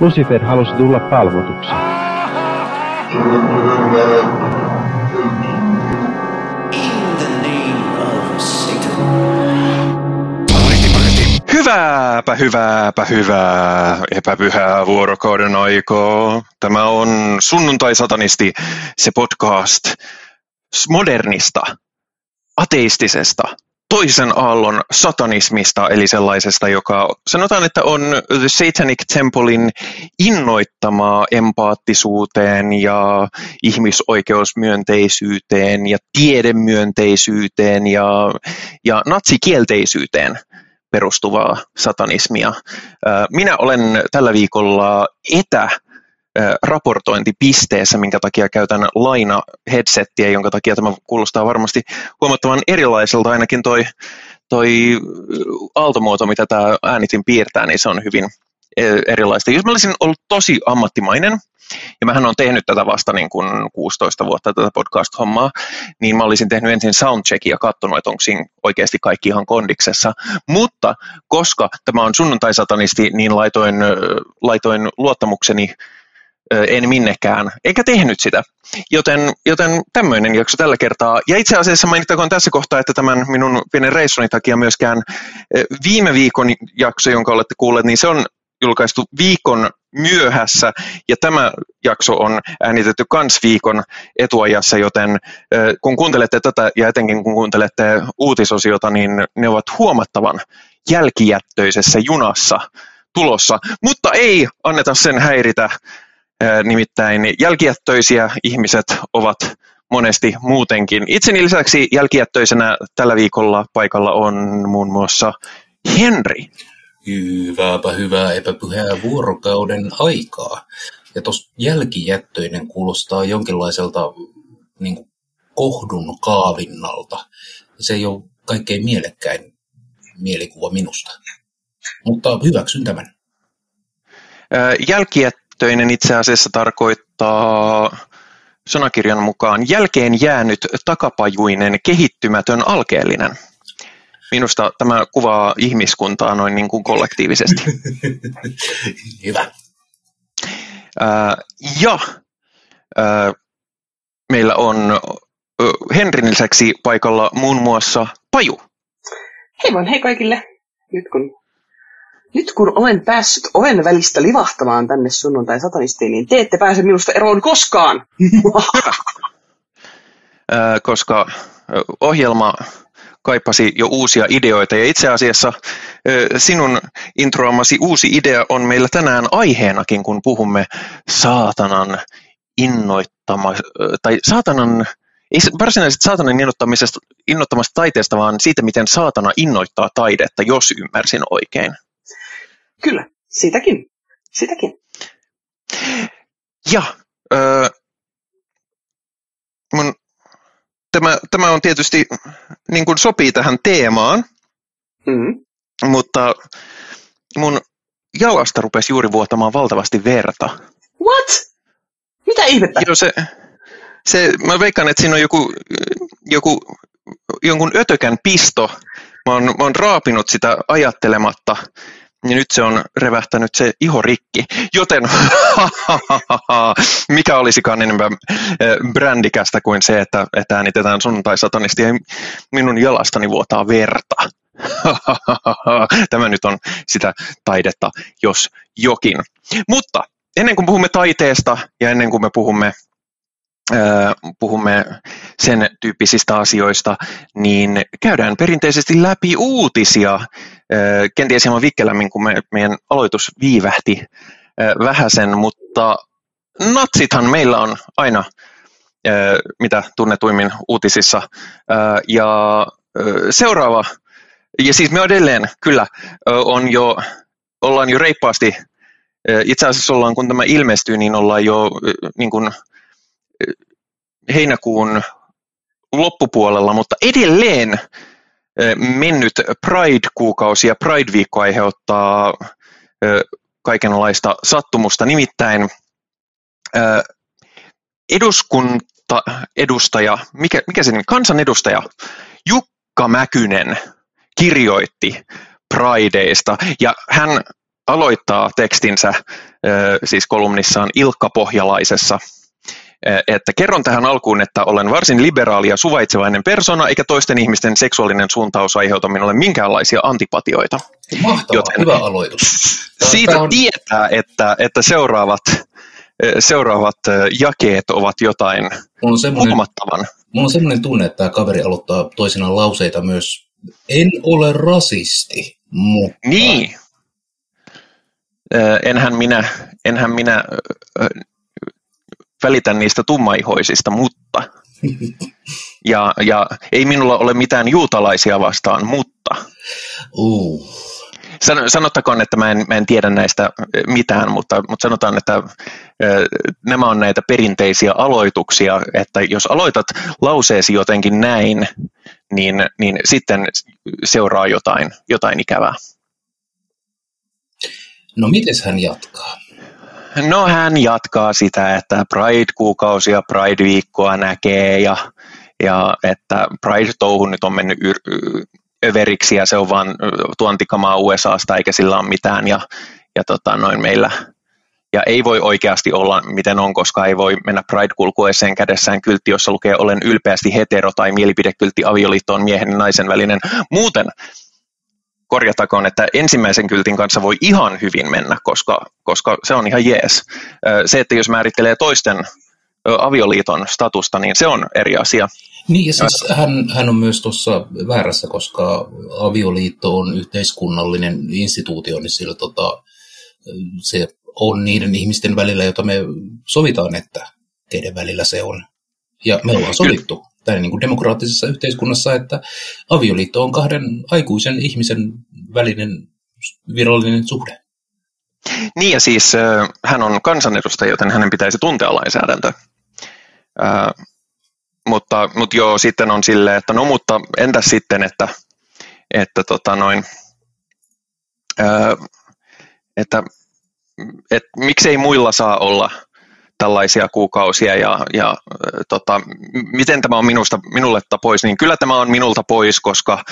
Lucifer halusi tulla palvotuksi. Hyvääpä, hyvääpä, hyvää, epäpyhää vuorokauden aikaa. Tämä on Sunnuntai-satanisti, se podcast modernista, ateistisesta, toisen aallon satanismista, eli sellaisesta, joka sanotaan, että on The Satanic Templein innoittamaa empaattisuuteen ja ihmisoikeusmyönteisyyteen ja tiedemyönteisyyteen ja, ja natsikielteisyyteen perustuvaa satanismia. Minä olen tällä viikolla etä raportointipisteessä, minkä takia käytän laina headsettiä, jonka takia tämä kuulostaa varmasti huomattavan erilaiselta, ainakin toi, toi aaltomuoto, mitä tämä äänitin piirtää, niin se on hyvin erilaista. Jos mä olisin ollut tosi ammattimainen, ja mähän on tehnyt tätä vasta niin kuin 16 vuotta tätä podcast-hommaa, niin mä olisin tehnyt ensin soundcheckin ja katsonut, että onko siinä oikeasti kaikki ihan kondiksessa. Mutta koska tämä on sunnuntai-satanisti, niin laitoin, laitoin luottamukseni en minnekään, eikä tehnyt sitä. Joten, joten tämmöinen jakso tällä kertaa. Ja itse asiassa mainittakoon tässä kohtaa, että tämän minun pienen reissuni takia myöskään viime viikon jakso, jonka olette kuulleet, niin se on julkaistu viikon myöhässä, ja tämä jakso on äänitetty kans viikon etuajassa, joten kun kuuntelette tätä, ja etenkin kun kuuntelette uutisosiota, niin ne ovat huomattavan jälkijättöisessä junassa tulossa, mutta ei anneta sen häiritä Nimittäin jälkijättöisiä ihmiset ovat monesti muutenkin. Itseni lisäksi jälkijättöisenä tällä viikolla paikalla on muun muassa Henri. Hyvääpä hyvää epäpyhää vuorokauden aikaa. Ja tuossa jälkijättöinen kuulostaa jonkinlaiselta niin kuin kohdun kaavinnalta. Se ei ole kaikkein mielekkäin mielikuva minusta. Mutta hyväksyn tämän. Jälkijättöinen töinen itse asiassa tarkoittaa sanakirjan mukaan jälkeen jäänyt takapajuinen kehittymätön alkeellinen. Minusta tämä kuvaa ihmiskuntaa noin niin kuin kollektiivisesti. Hyvä. Ää, ja ää, meillä on Henrin lisäksi paikalla muun muassa Paju. Hei vaan hei kaikille. Nyt kun nyt kun olen päässyt oven välistä livahtamaan tänne sunnuntai satanistiin, niin te ette pääse minusta eroon koskaan. Koska ohjelma kaipasi jo uusia ideoita ja itse asiassa sinun introamasi uusi idea on meillä tänään aiheenakin, kun puhumme saatanan innoittama, tai saatanan, ei varsinaisesti saatanan innoittamisesta, innoittamasta taiteesta, vaan siitä, miten saatana innoittaa taidetta, jos ymmärsin oikein. Kyllä, sitäkin. Sitäkin. Ja, öö, mun, tämä, tämä on tietysti, niin kuin sopii tähän teemaan, mm. mutta mun jalasta rupesi juuri vuotamaan valtavasti verta. What? Mitä ihmettä? Joo, se, se, mä veikkaan, että siinä on joku, joku jonkun ötökän pisto. Mä oon, mä oon raapinut sitä ajattelematta ja nyt se on revähtänyt se iho rikki. Joten mikä olisikaan enemmän brändikästä kuin se, että, että äänitetään sunnuntai-satanisti ja minun jalastani vuotaa verta. Tämä nyt on sitä taidetta, jos jokin. Mutta ennen kuin puhumme taiteesta ja ennen kuin me puhumme puhumme sen tyyppisistä asioista, niin käydään perinteisesti läpi uutisia, kenties hieman vikkelämmin, kun me, meidän aloitus viivähti vähäsen, mutta natsithan meillä on aina mitä tunnetuimmin uutisissa. Ja seuraava, ja siis me edelleen kyllä on jo, ollaan jo reippaasti, itse asiassa ollaan, kun tämä ilmestyy, niin ollaan jo niin kuin, heinäkuun loppupuolella, mutta edelleen mennyt Pride-kuukausi ja Pride-viikko aiheuttaa kaikenlaista sattumusta. Nimittäin eduskunta, edustaja, mikä, mikä se nimi, kansanedustaja Jukka Mäkynen kirjoitti Prideista. Ja hän aloittaa tekstinsä siis kolumnissaan Ilkka Pohjalaisessa, että kerron tähän alkuun, että olen varsin liberaali ja suvaitsevainen persona, eikä toisten ihmisten seksuaalinen suuntaus aiheuta minulle minkäänlaisia antipatioita. Mahtava, Joten hyvä aloitus. Siitä on... tietää, että, että seuraavat, seuraavat jakeet ovat jotain on huomattavan. Mulla on semmoinen tunne, että tämä kaveri aloittaa toisinaan lauseita myös, en ole rasisti, mutta... Niin. Enhän minä, enhän minä välitä niistä tummaihoisista, mutta. Ja, ja ei minulla ole mitään juutalaisia vastaan, mutta. Uh. Sanottakoon, että mä en, mä en tiedä näistä mitään, mutta, mutta sanotaan, että ö, nämä on näitä perinteisiä aloituksia, että jos aloitat lauseesi jotenkin näin, niin, niin sitten seuraa jotain, jotain ikävää. No miten hän jatkaa? No hän jatkaa sitä, että Pride-kuukausia, Pride-viikkoa näkee ja, ja että Pride-touhu nyt on mennyt yr- överiksi ja se on vaan tuontikamaa USAsta eikä sillä ole mitään ja, ja tota, noin meillä ja ei voi oikeasti olla miten on, koska ei voi mennä Pride-kulkueeseen kädessään kyltti, jossa lukee olen ylpeästi hetero tai mielipidekyltti avioliitto on miehen ja naisen välinen. Muuten korjatakoon, että ensimmäisen kyltin kanssa voi ihan hyvin mennä, koska, koska se on ihan jees. Se, että jos määrittelee toisten avioliiton statusta, niin se on eri asia. Niin, ja siis hän, hän on myös tuossa väärässä, koska avioliitto on yhteiskunnallinen instituutio, niin sillä tota, se on niiden ihmisten välillä, jota me sovitaan, että keiden välillä se on. Ja me ollaan sovittu tai niin kuin demokraattisessa yhteiskunnassa, että avioliitto on kahden aikuisen ihmisen välinen virallinen suhde. Niin ja siis hän on kansanedustaja, joten hänen pitäisi tuntea lainsäädäntö. Mutta, mutta joo, sitten on silleen, että no mutta entäs sitten, että, että tota noin, äh, että, että miksei muilla saa olla – tällaisia kuukausia ja, ja tota, miten tämä on minusta, minulle pois, niin kyllä tämä on minulta pois, koska,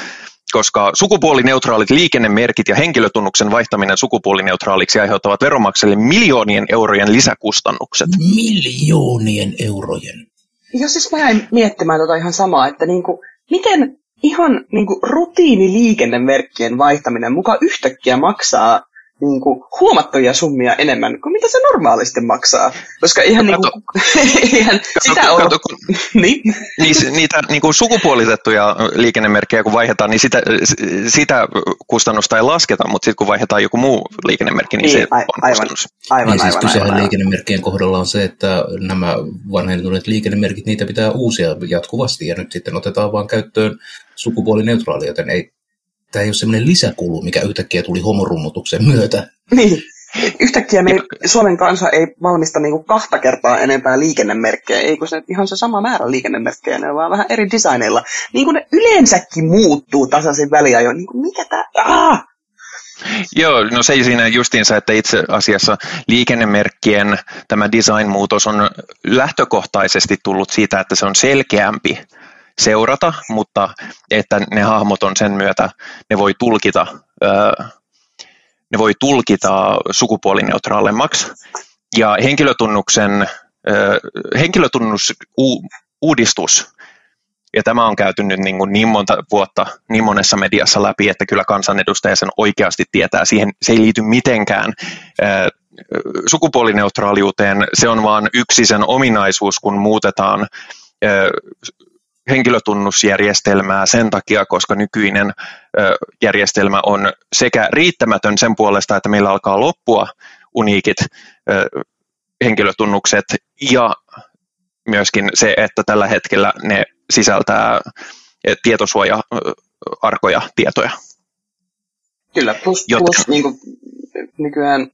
koska sukupuolineutraalit liikennemerkit ja henkilötunnuksen vaihtaminen sukupuolineutraaliksi aiheuttavat veronmaksajille miljoonien eurojen lisäkustannukset. Miljoonien eurojen? Ja siis mä jäin miettimään tota ihan samaa, että niinku, miten ihan niinku rutiiniliikennemerkkien vaihtaminen mukaan yhtäkkiä maksaa niin kuin, huomattavia summia enemmän kuin mitä se normaalisti maksaa. Koska ihan, no, niin kuin, ihan kato, sitä kato, on... Kato, kun, niin? niin, niitä niin kuin sukupuolitettuja liikennemerkkejä kun vaihdetaan, niin sitä, sitä kustannusta ei lasketa, mutta sitten kun vaihdetaan joku muu liikennemerkki, niin, niin se a, on aivan, kustannus. Aivan, niin, siis aivan, kysehän aivan, liikennemerkkien kohdalla on se, että nämä vanhentuneet liikennemerkit, niitä pitää uusia jatkuvasti, ja nyt sitten otetaan vaan käyttöön sukupuolineutraali, joten ei tämä ei ole semmoinen lisäkulu, mikä yhtäkkiä tuli homorummutuksen myötä. Niin. Yhtäkkiä me, Suomen kansa ei valmista niinku kahta kertaa enempää liikennemerkkejä, ei kun se ihan se sama määrä liikennemerkkejä, ne on vaan vähän eri designeilla. Niin kuin ne yleensäkin muuttuu tasaisin väliajoin. Niin kuin mikä tämä... Ah! Joo, no se ei siinä justiinsa, että itse asiassa liikennemerkkien tämä design-muutos on lähtökohtaisesti tullut siitä, että se on selkeämpi seurata, mutta että ne hahmot on sen myötä, ne voi tulkita, ne voi tulkita sukupuolineutraalemmaksi. Ja henkilötunnuksen, henkilötunnusuudistus, ja tämä on käyty nyt niin, kuin niin monta vuotta niin monessa mediassa läpi, että kyllä kansanedustaja sen oikeasti tietää. Siihen se ei liity mitenkään sukupuolineutraaliuteen, se on vain yksi sen ominaisuus, kun muutetaan henkilötunnusjärjestelmää sen takia, koska nykyinen järjestelmä on sekä riittämätön sen puolesta, että meillä alkaa loppua uniikit henkilötunnukset ja myöskin se, että tällä hetkellä ne sisältää tietosuoja-arkoja tietoja. Kyllä, plus, Joten, plus niin kuin, nykyään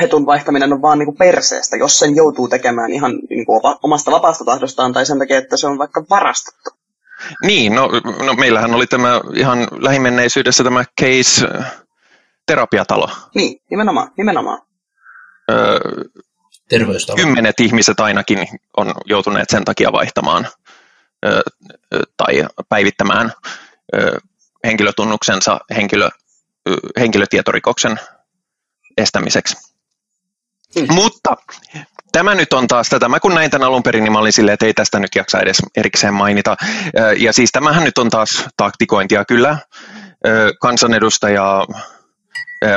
hetun vaihtaminen on vaan niin kuin perseestä, jos sen joutuu tekemään ihan niin kuin omasta vapaasta tahdostaan tai sen takia, että se on vaikka varastettu. Niin, no, no meillähän oli tämä ihan lähimenneisyydessä tämä case-terapiatalo. Niin, nimenomaan, nimenomaan. Öö, Terveystalo. Kymmenet ihmiset ainakin on joutuneet sen takia vaihtamaan öö, tai päivittämään öö, henkilötunnuksensa henkilö, öö, henkilötietorikoksen estämiseksi. Mm. Mutta tämä nyt on taas tätä. Mä kun näin tämän alun perin, niin mä olin silleen, että ei tästä nyt jaksa edes erikseen mainita. Ja siis tämähän nyt on taas taktikointia kyllä. Kansanedustaja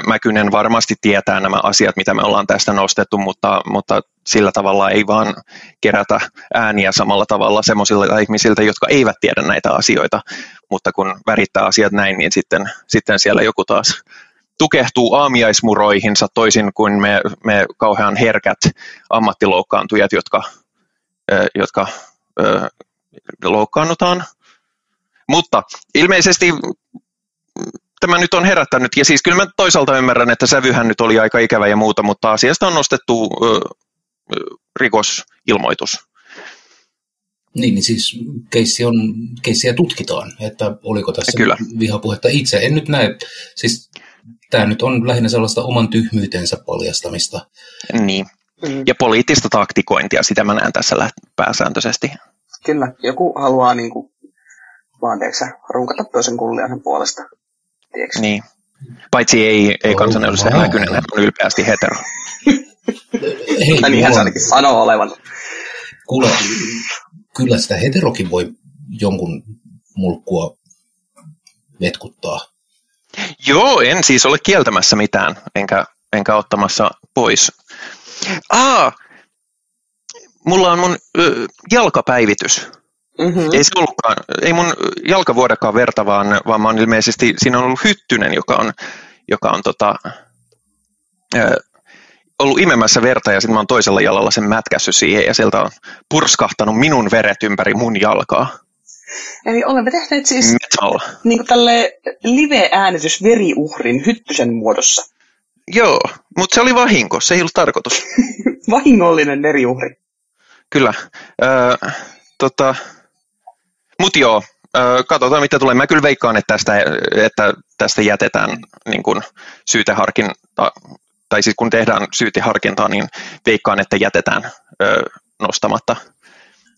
Mäkynen varmasti tietää nämä asiat, mitä me ollaan tästä nostettu, mutta, mutta sillä tavalla ei vaan kerätä ääniä samalla tavalla semmoisilta ihmisiltä, jotka eivät tiedä näitä asioita, mutta kun värittää asiat näin, niin sitten, sitten siellä joku taas tukehtuu aamiaismuroihinsa toisin kuin me, me kauhean herkät ammattiloukkaantujat, jotka, jotka loukkaannutaan. Mutta ilmeisesti tämä nyt on herättänyt, ja siis kyllä mä toisaalta ymmärrän, että sävyhän nyt oli aika ikävä ja muuta, mutta asiasta on nostettu ö, rikosilmoitus. Niin, niin siis keissi on, keissiä tutkitaan, että oliko tässä Kyllä. vihapuhetta itse. En nyt näe, siis tämä nyt on lähinnä sellaista oman tyhmyytensä paljastamista. Niin, mm. ja poliittista taktikointia, sitä mä näen tässä pääsääntöisesti. Kyllä, joku haluaa niin kuin, vaan teeksä, runkata toisen kulliaisen puolesta. Tiedätkö? Niin. Paitsi ei, ei oh, kansanedustaja Mäkynen, hän on ylpeästi hetero. Hei, tai niin hän ainakin sanoo olevan. Kuule, kyllä sitä heterokin voi jonkun mulkkua vetkuttaa. Joo, en siis ole kieltämässä mitään, enkä, enkä ottamassa pois. Aa, mulla on mun ö, jalkapäivitys. Mm-hmm. Ei se ollutkaan, ei mun jalkavuodekaan verta, vaan, vaan mä oon ilmeisesti, siinä on ollut hyttynen, joka on, joka on tota, ö, ollut imemässä verta ja sitten mä oon toisella jalalla sen mätkässyt siihen ja sieltä on purskahtanut minun veret ympäri mun jalkaa. Eli olemme tehneet siis Metal. niin kuin tälle live-äänitys veriuhrin hyttysen muodossa. Joo, mutta se oli vahinko, se ei ollut tarkoitus. Vahingollinen veriuhri. Kyllä. Öö, tota, mutta joo, öö, katsotaan mitä tulee. Mä kyllä veikkaan, että tästä, että tästä jätetään niin kun syyteharkinta, tai siis kun tehdään syyteharkintaa, niin veikkaan, että jätetään öö, nostamatta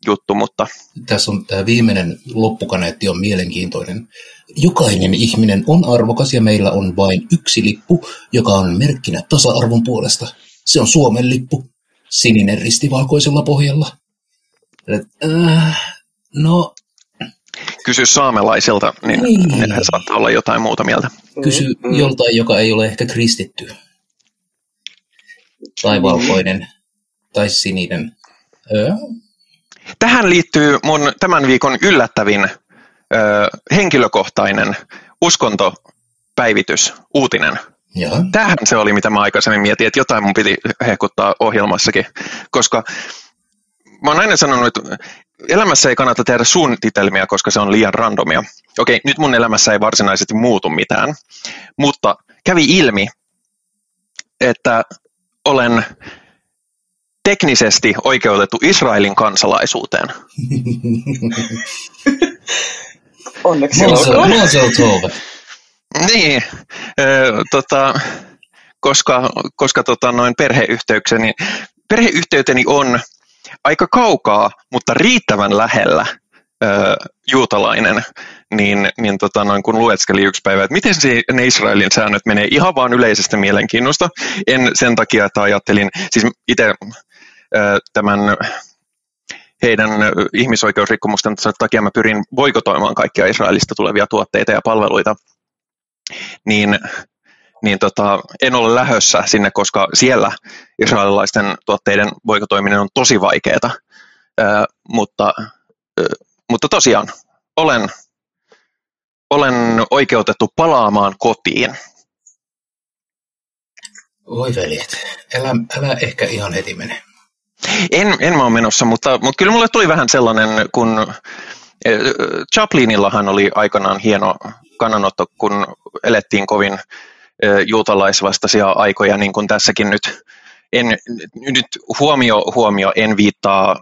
juttu, mutta... Tässä on tämä viimeinen loppukaneetti on mielenkiintoinen. Jokainen ihminen on arvokas ja meillä on vain yksi lippu, joka on merkkinä tasa-arvon puolesta. Se on Suomen lippu, sininen risti valkoisella pohjalla. Äh, no... Kysy saamelaisilta, niin, niin. he saattaa olla jotain muuta mieltä. Kysy mm. joltain, joka ei ole ehkä kristitty. Tai valkoinen. Tai sininen. Öö, Tähän liittyy mun tämän viikon yllättävin ö, henkilökohtainen uskontopäivitys, uutinen. Ja. Tähän se oli, mitä mä aikaisemmin mietin, että jotain mun piti hehkuttaa ohjelmassakin, koska mä oon aina sanonut, että elämässä ei kannata tehdä suunnitelmia, koska se on liian randomia. Okei, nyt mun elämässä ei varsinaisesti muutu mitään, mutta kävi ilmi, että olen teknisesti oikeutettu Israelin kansalaisuuteen. Onneksi olkoon. Niin, äh, tota, koska, koska tota, noin perheyhteykseni, perheyhteyteni on aika kaukaa, mutta riittävän lähellä äh, juutalainen, niin, niin tota, noin kun lueskeli yksi päivä, että miten se, ne Israelin säännöt menee ihan vaan yleisestä mielenkiinnosta. En sen takia, että ajattelin, siis itse tämän heidän ihmisoikeusrikkomusten takia mä pyrin voikotoimaan kaikkia Israelista tulevia tuotteita ja palveluita, niin, niin tota, en ole lähössä sinne, koska siellä israelilaisten tuotteiden voikotoiminen on tosi vaikeaa. mutta, mutta tosiaan olen, olen oikeutettu palaamaan kotiin. Voi veljet, älä, älä ehkä ihan heti mene. En, en mä ole menossa, mutta, mutta kyllä mulle tuli vähän sellainen, kun Chaplinillahan oli aikanaan hieno kannanotto, kun elettiin kovin juutalaisvastaisia aikoja, niin kuin tässäkin nyt. En, nyt huomio, huomio, en viittaa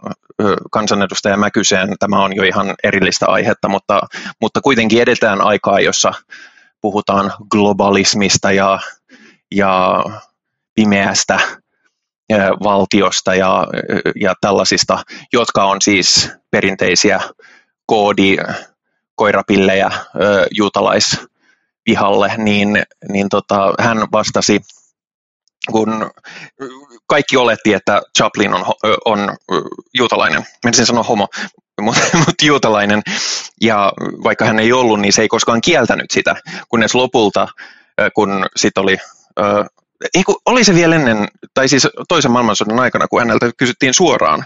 kansanedustaja Mäkyseen, tämä on jo ihan erillistä aihetta, mutta, mutta kuitenkin edetään aikaa, jossa puhutaan globalismista ja, ja pimeästä valtiosta ja, ja tällaisista, jotka on siis perinteisiä koodi, koirapillejä juutalaisvihalle, niin, niin tota, hän vastasi kun kaikki oletti, että Chaplin on, on juutalainen. Menisin sanoa homo, mutta mut juutalainen. Ja vaikka hän ei ollut, niin se ei koskaan kieltänyt sitä, kunnes lopulta, kun sitten oli ei kun, oli se vielä ennen, tai siis toisen maailmansodan aikana, kun häneltä kysyttiin suoraan,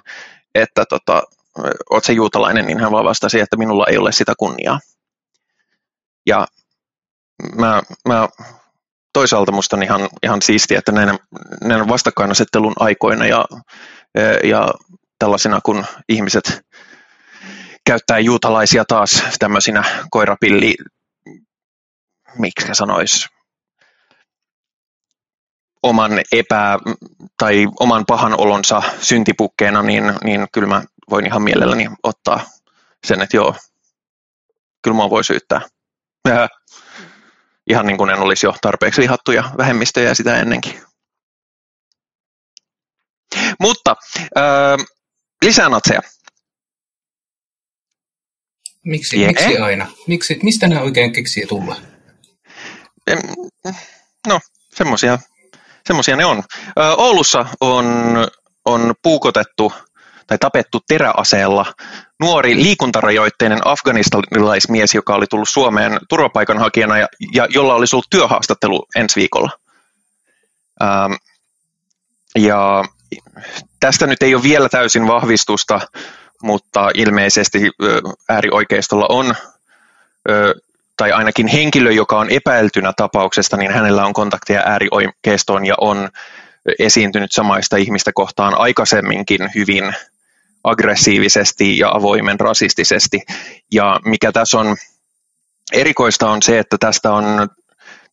että tota, oot se juutalainen, niin hän vaan vastasi, että minulla ei ole sitä kunniaa. Ja mä, mä toisaalta musta on ihan, ihan siistiä, että näinä, näinä vastakkainasettelun aikoina ja, ja tällaisina, kun ihmiset käyttää juutalaisia taas tämmöisinä koirapilli, miksi sanois, oman epä- tai oman pahan olonsa syntipukkeena, niin, niin kyllä mä voin ihan mielelläni ottaa sen, että joo, kyllä mä voi syyttää. Ja, ihan niin kuin en olisi jo tarpeeksi lihattuja vähemmistöjä sitä ennenkin. Mutta äh, lisää natseja. Miksi, yeah. miksi aina? Miksi, mistä nämä oikein keksii tulla? No, semmoisia semmoisia ne on. Oulussa on, on puukotettu tai tapettu teräaseella nuori liikuntarajoitteinen afganistanilaismies, joka oli tullut Suomeen turvapaikanhakijana ja, ja jolla olisi ollut työhaastattelu ensi viikolla. Ähm, ja tästä nyt ei ole vielä täysin vahvistusta, mutta ilmeisesti äärioikeistolla on tai ainakin henkilö, joka on epäiltynä tapauksesta, niin hänellä on kontakteja äärioikeistoon ja on esiintynyt samaista ihmistä kohtaan aikaisemminkin hyvin aggressiivisesti ja avoimen rasistisesti. Ja mikä tässä on erikoista on se, että tästä on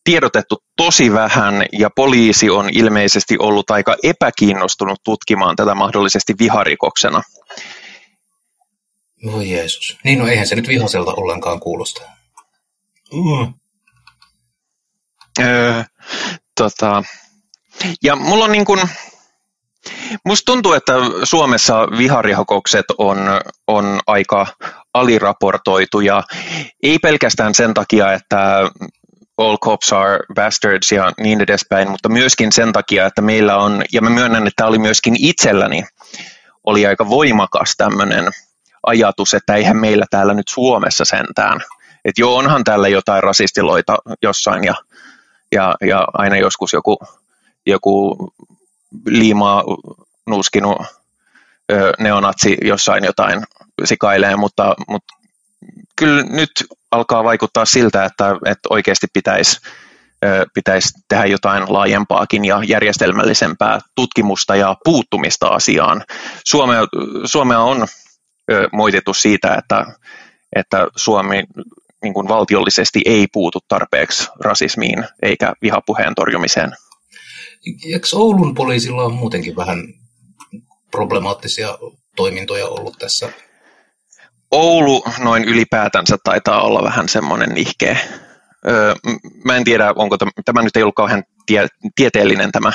tiedotettu tosi vähän ja poliisi on ilmeisesti ollut aika epäkiinnostunut tutkimaan tätä mahdollisesti viharikoksena. Voi Jeesus. Niin no eihän se nyt vihaselta ollenkaan kuulosta. Mm. Öö, tota, ja mulla on niin kuin, musta tuntuu, että Suomessa viharihokokset on, on aika aliraportoituja, ei pelkästään sen takia, että all cops are bastards ja niin edespäin, mutta myöskin sen takia, että meillä on, ja mä myönnän, että tämä oli myöskin itselläni, oli aika voimakas tämmöinen ajatus, että eihän meillä täällä nyt Suomessa sentään – että joo, onhan tällä jotain rasistiloita jossain ja, ja, ja aina joskus joku, joku liimaa nuuskinut ö, neonatsi jossain jotain sikailee, mutta, mutta kyllä nyt alkaa vaikuttaa siltä, että, että oikeasti pitäisi pitäisi tehdä jotain laajempaakin ja järjestelmällisempää tutkimusta ja puuttumista asiaan. Suomea, Suomea on moitettu siitä, että, että Suomi niin kuin valtiollisesti ei puutu tarpeeksi rasismiin eikä vihapuheen torjumiseen. Eikö Oulun poliisilla on muutenkin vähän problemaattisia toimintoja ollut tässä? Oulu noin ylipäätänsä taitaa olla vähän semmoinen nihkeä. Öö, mä en tiedä, onko tämä, tämä nyt ei ollut kauhean tie, tieteellinen tämä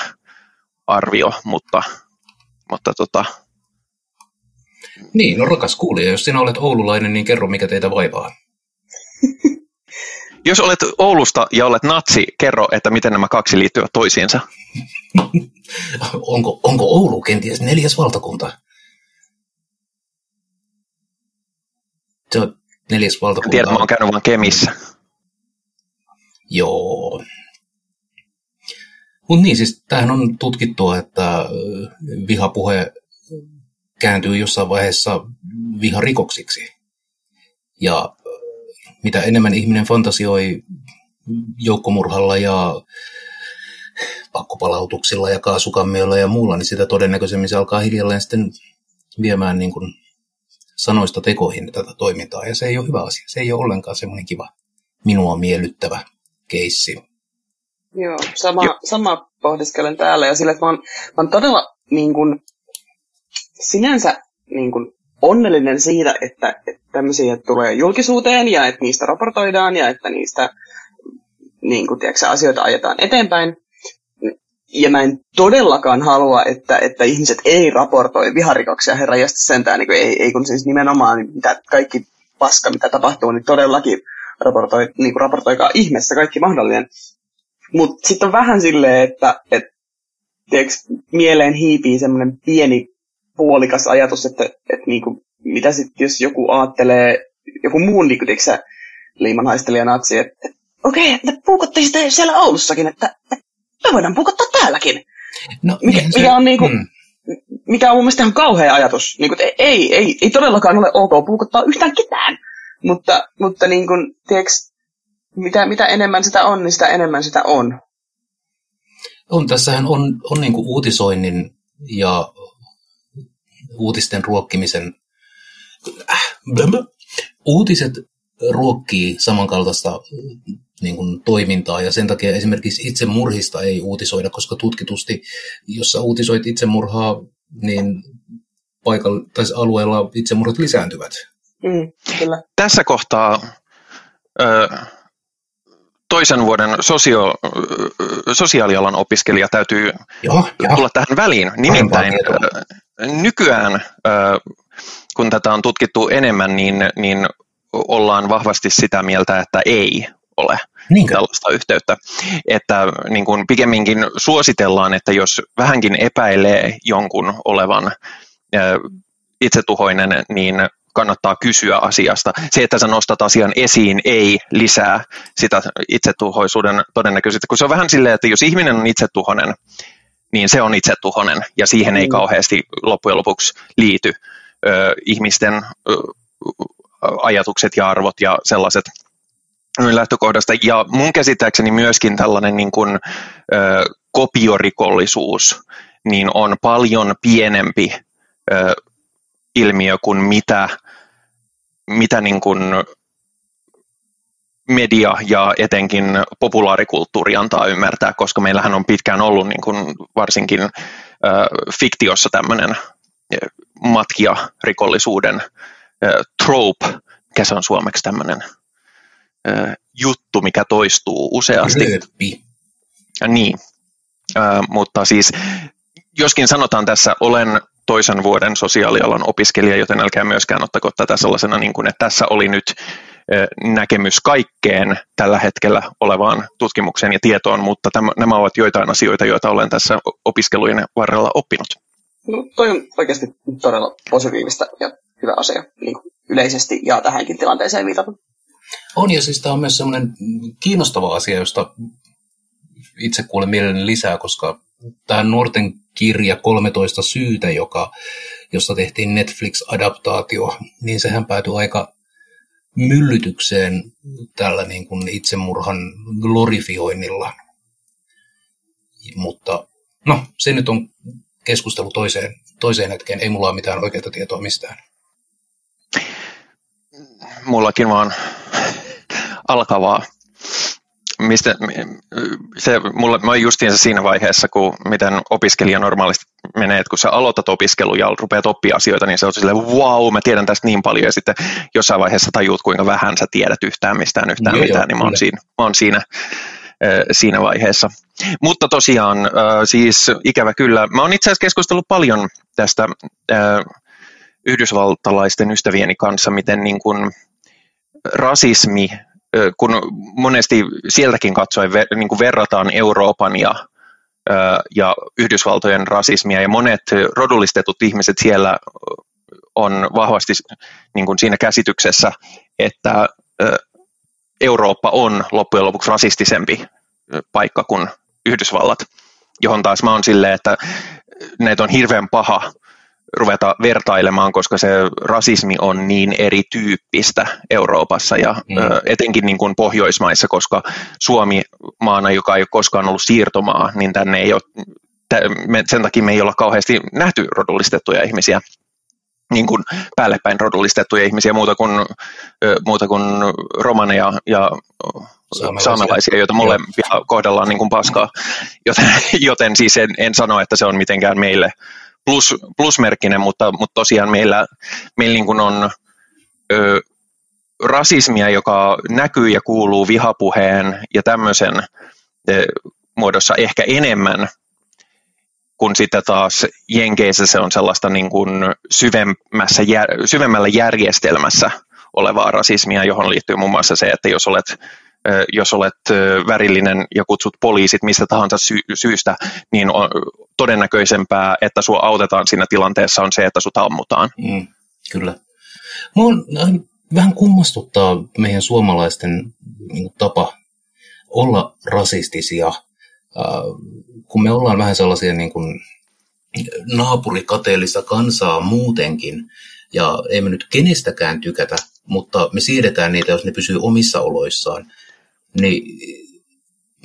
arvio, mutta, mutta tota... Niin, no rakas kuulija, jos sinä olet oululainen, niin kerro mikä teitä vaivaa. Jos olet Oulusta ja olet natsi, kerro, että miten nämä kaksi liittyvät toisiinsa. onko, onko Oulu kenties neljäs valtakunta? Se on neljäs valtakunta. Tiedän, mä oon käynyt vaan Kemissä. Joo. Mutta niin, siis tämähän on tutkittua, että vihapuhe kääntyy jossain vaiheessa viharikoksiksi. Ja mitä enemmän ihminen fantasioi joukkomurhalla ja pakkopalautuksilla ja kaasukammioilla ja muulla, niin sitä todennäköisemmin se alkaa hiljalleen sitten viemään niin kuin sanoista tekoihin tätä toimintaa. Ja se ei ole hyvä asia. Se ei ole ollenkaan semmoinen kiva, minua miellyttävä keissi. Joo, sama, Joo. sama pohdiskelen täällä ja sillä, että mä oon, mä oon todella niin kuin, sinänsä niin kuin, onnellinen siitä, että, että tämmöisiä tulee julkisuuteen ja että niistä raportoidaan ja että niistä niin kuin, tiedätkö, asioita ajetaan eteenpäin. Ja mä en todellakaan halua, että, että ihmiset ei raportoi viharikoksia, herra sentään, niin kuin, ei, ei kun siis nimenomaan mitä, kaikki paska, mitä tapahtuu, niin todellakin raportoi, niin kuin raportoikaa ihmeessä kaikki mahdollinen. Mutta sitten on vähän silleen, että, että tiedätkö, mieleen hiipii semmoinen pieni puolikas ajatus, että, että niin kuin, mitä sitten jos joku ajattelee, joku muun niin kuin, tiedätkö, liimanhaistelija natsi, että, okei, okay, että puukotti sitten siellä Oulussakin, että, että me voidaan puukottaa täälläkin. No, mikä, se, mikä on niin kuin, mm. mikä on mun mielestä ihan kauhea ajatus. Niin kuin, että ei, ei, ei todellakaan ole ok puukottaa yhtään ketään. Mutta, mutta niin kuin, tiedätkö, mitä, mitä enemmän sitä on, niin sitä enemmän sitä on. On, tässähän on, on niin kuin uutisoinnin ja uutisten ruokkimisen, äh, uutiset ruokkii samankaltaista niin kuin, toimintaa ja sen takia esimerkiksi itsemurhista ei uutisoida, koska tutkitusti, jos sä uutisoit itsemurhaa, niin paikalla tai alueella itsemurhat lisääntyvät. Mm, kyllä. Tässä kohtaa ö, toisen vuoden sosio, sosiaalialan opiskelija täytyy joo, tulla tähän väliin. Nimittäin nykyään, kun tätä on tutkittu enemmän, niin, niin ollaan vahvasti sitä mieltä, että ei ole Niinkö? tällaista yhteyttä. Että niin kuin pikemminkin suositellaan, että jos vähänkin epäilee jonkun olevan itsetuhoinen, niin kannattaa kysyä asiasta. Se, että sä nostat asian esiin, ei lisää sitä itsetuhoisuuden todennäköisyyttä. Kun se on vähän silleen, että jos ihminen on itsetuhoinen, niin se on itsetuhoinen, ja siihen ei mm. kauheasti loppujen lopuksi liity ö, ihmisten ö, ajatukset ja arvot ja sellaiset lähtökohdasta. Ja mun käsittääkseni myöskin tällainen niin kuin, ö, kopiorikollisuus niin on paljon pienempi ö, ilmiö kuin mitä, mitä niin kuin media ja etenkin populaarikulttuuri antaa ymmärtää, koska meillähän on pitkään ollut niin kuin varsinkin ö, fiktiossa tämmöinen matkia rikollisuuden ö, trope, mikä se on suomeksi tämmöinen ö, juttu, mikä toistuu useasti. Rööppi. Ja niin, ö, mutta siis joskin sanotaan tässä, olen toisen vuoden sosiaalialan opiskelija, joten älkää myöskään ottako tätä sellaisena, niin kuin, että tässä oli nyt näkemys kaikkeen tällä hetkellä olevaan tutkimukseen ja tietoon, mutta täm, nämä ovat joitain asioita, joita olen tässä opiskelujen varrella oppinut. No, toi on oikeasti todella positiivista ja hyvä asia niin yleisesti ja tähänkin tilanteeseen viitata. On ja siis tämä on myös sellainen kiinnostava asia, josta itse kuulen mielelläni lisää, koska tämä nuorten kirja 13 syytä, joka, josta tehtiin Netflix-adaptaatio, niin sehän päätyi aika myllytykseen tällä niin kuin itsemurhan glorifioinnilla. Mutta no, se nyt on keskustelu toiseen, toiseen hetkeen. Ei mulla ole mitään oikeaa tietoa mistään. Mullakin vaan alkavaa mistä, se, mulla, mä oon justiinsa siinä vaiheessa, kun miten opiskelija normaalisti menee, että kun sä aloitat opiskelu ja rupeat oppia asioita, niin se on silleen, wow, mä tiedän tästä niin paljon, ja sitten jossain vaiheessa tajuut, kuinka vähän sä tiedät yhtään mistään yhtään joo, mitään, joo, niin mä oon siinä, mä oon siinä, siinä vaiheessa. Mutta tosiaan, siis ikävä kyllä, mä oon itse asiassa keskustellut paljon tästä yhdysvaltalaisten ystävieni kanssa, miten niin kuin rasismi kun monesti sieltäkin katsoen niin kuin verrataan Euroopan ja, ja Yhdysvaltojen rasismia, ja monet rodullistetut ihmiset siellä on vahvasti niin kuin siinä käsityksessä, että Eurooppa on loppujen lopuksi rasistisempi paikka kuin Yhdysvallat, johon taas mä oon silleen, että näitä on hirveän paha ruveta vertailemaan, koska se rasismi on niin erityyppistä Euroopassa ja mm. etenkin niin kuin Pohjoismaissa, koska Suomi maana, joka ei ole koskaan ollut siirtomaa, niin tänne ei ole, sen takia me ei olla kauheasti nähty rodullistettuja ihmisiä niin kuin päällepäin rodullistettuja ihmisiä muuta kuin, muuta kuin romaneja ja saamelaisia, saamelaisia joita molempia kohdellaan niin kuin paskaa. Joten, joten siis en, en sano, että se on mitenkään meille plus, plusmerkkinen, mutta, mutta tosiaan meillä, meillä niin kuin on ö, rasismia, joka näkyy ja kuuluu vihapuheen ja tämmöisen ö, muodossa ehkä enemmän kun sitten taas Jenkeissä. Se on sellaista niin kuin syvemmässä, syvemmällä järjestelmässä olevaa rasismia, johon liittyy muun muassa se, että jos olet jos olet värillinen ja kutsut poliisit mistä tahansa sy- syystä, niin on todennäköisempää, että sua autetaan siinä tilanteessa on se, että sut ammutaan. Mm, kyllä. Mua on, vähän kummastuttaa meidän suomalaisten niin tapa olla rasistisia, kun me ollaan vähän sellaisia niin kuin naapurikateellista kansaa muutenkin, ja emme nyt kenestäkään tykätä, mutta me siedetään niitä, jos ne pysyy omissa oloissaan, niin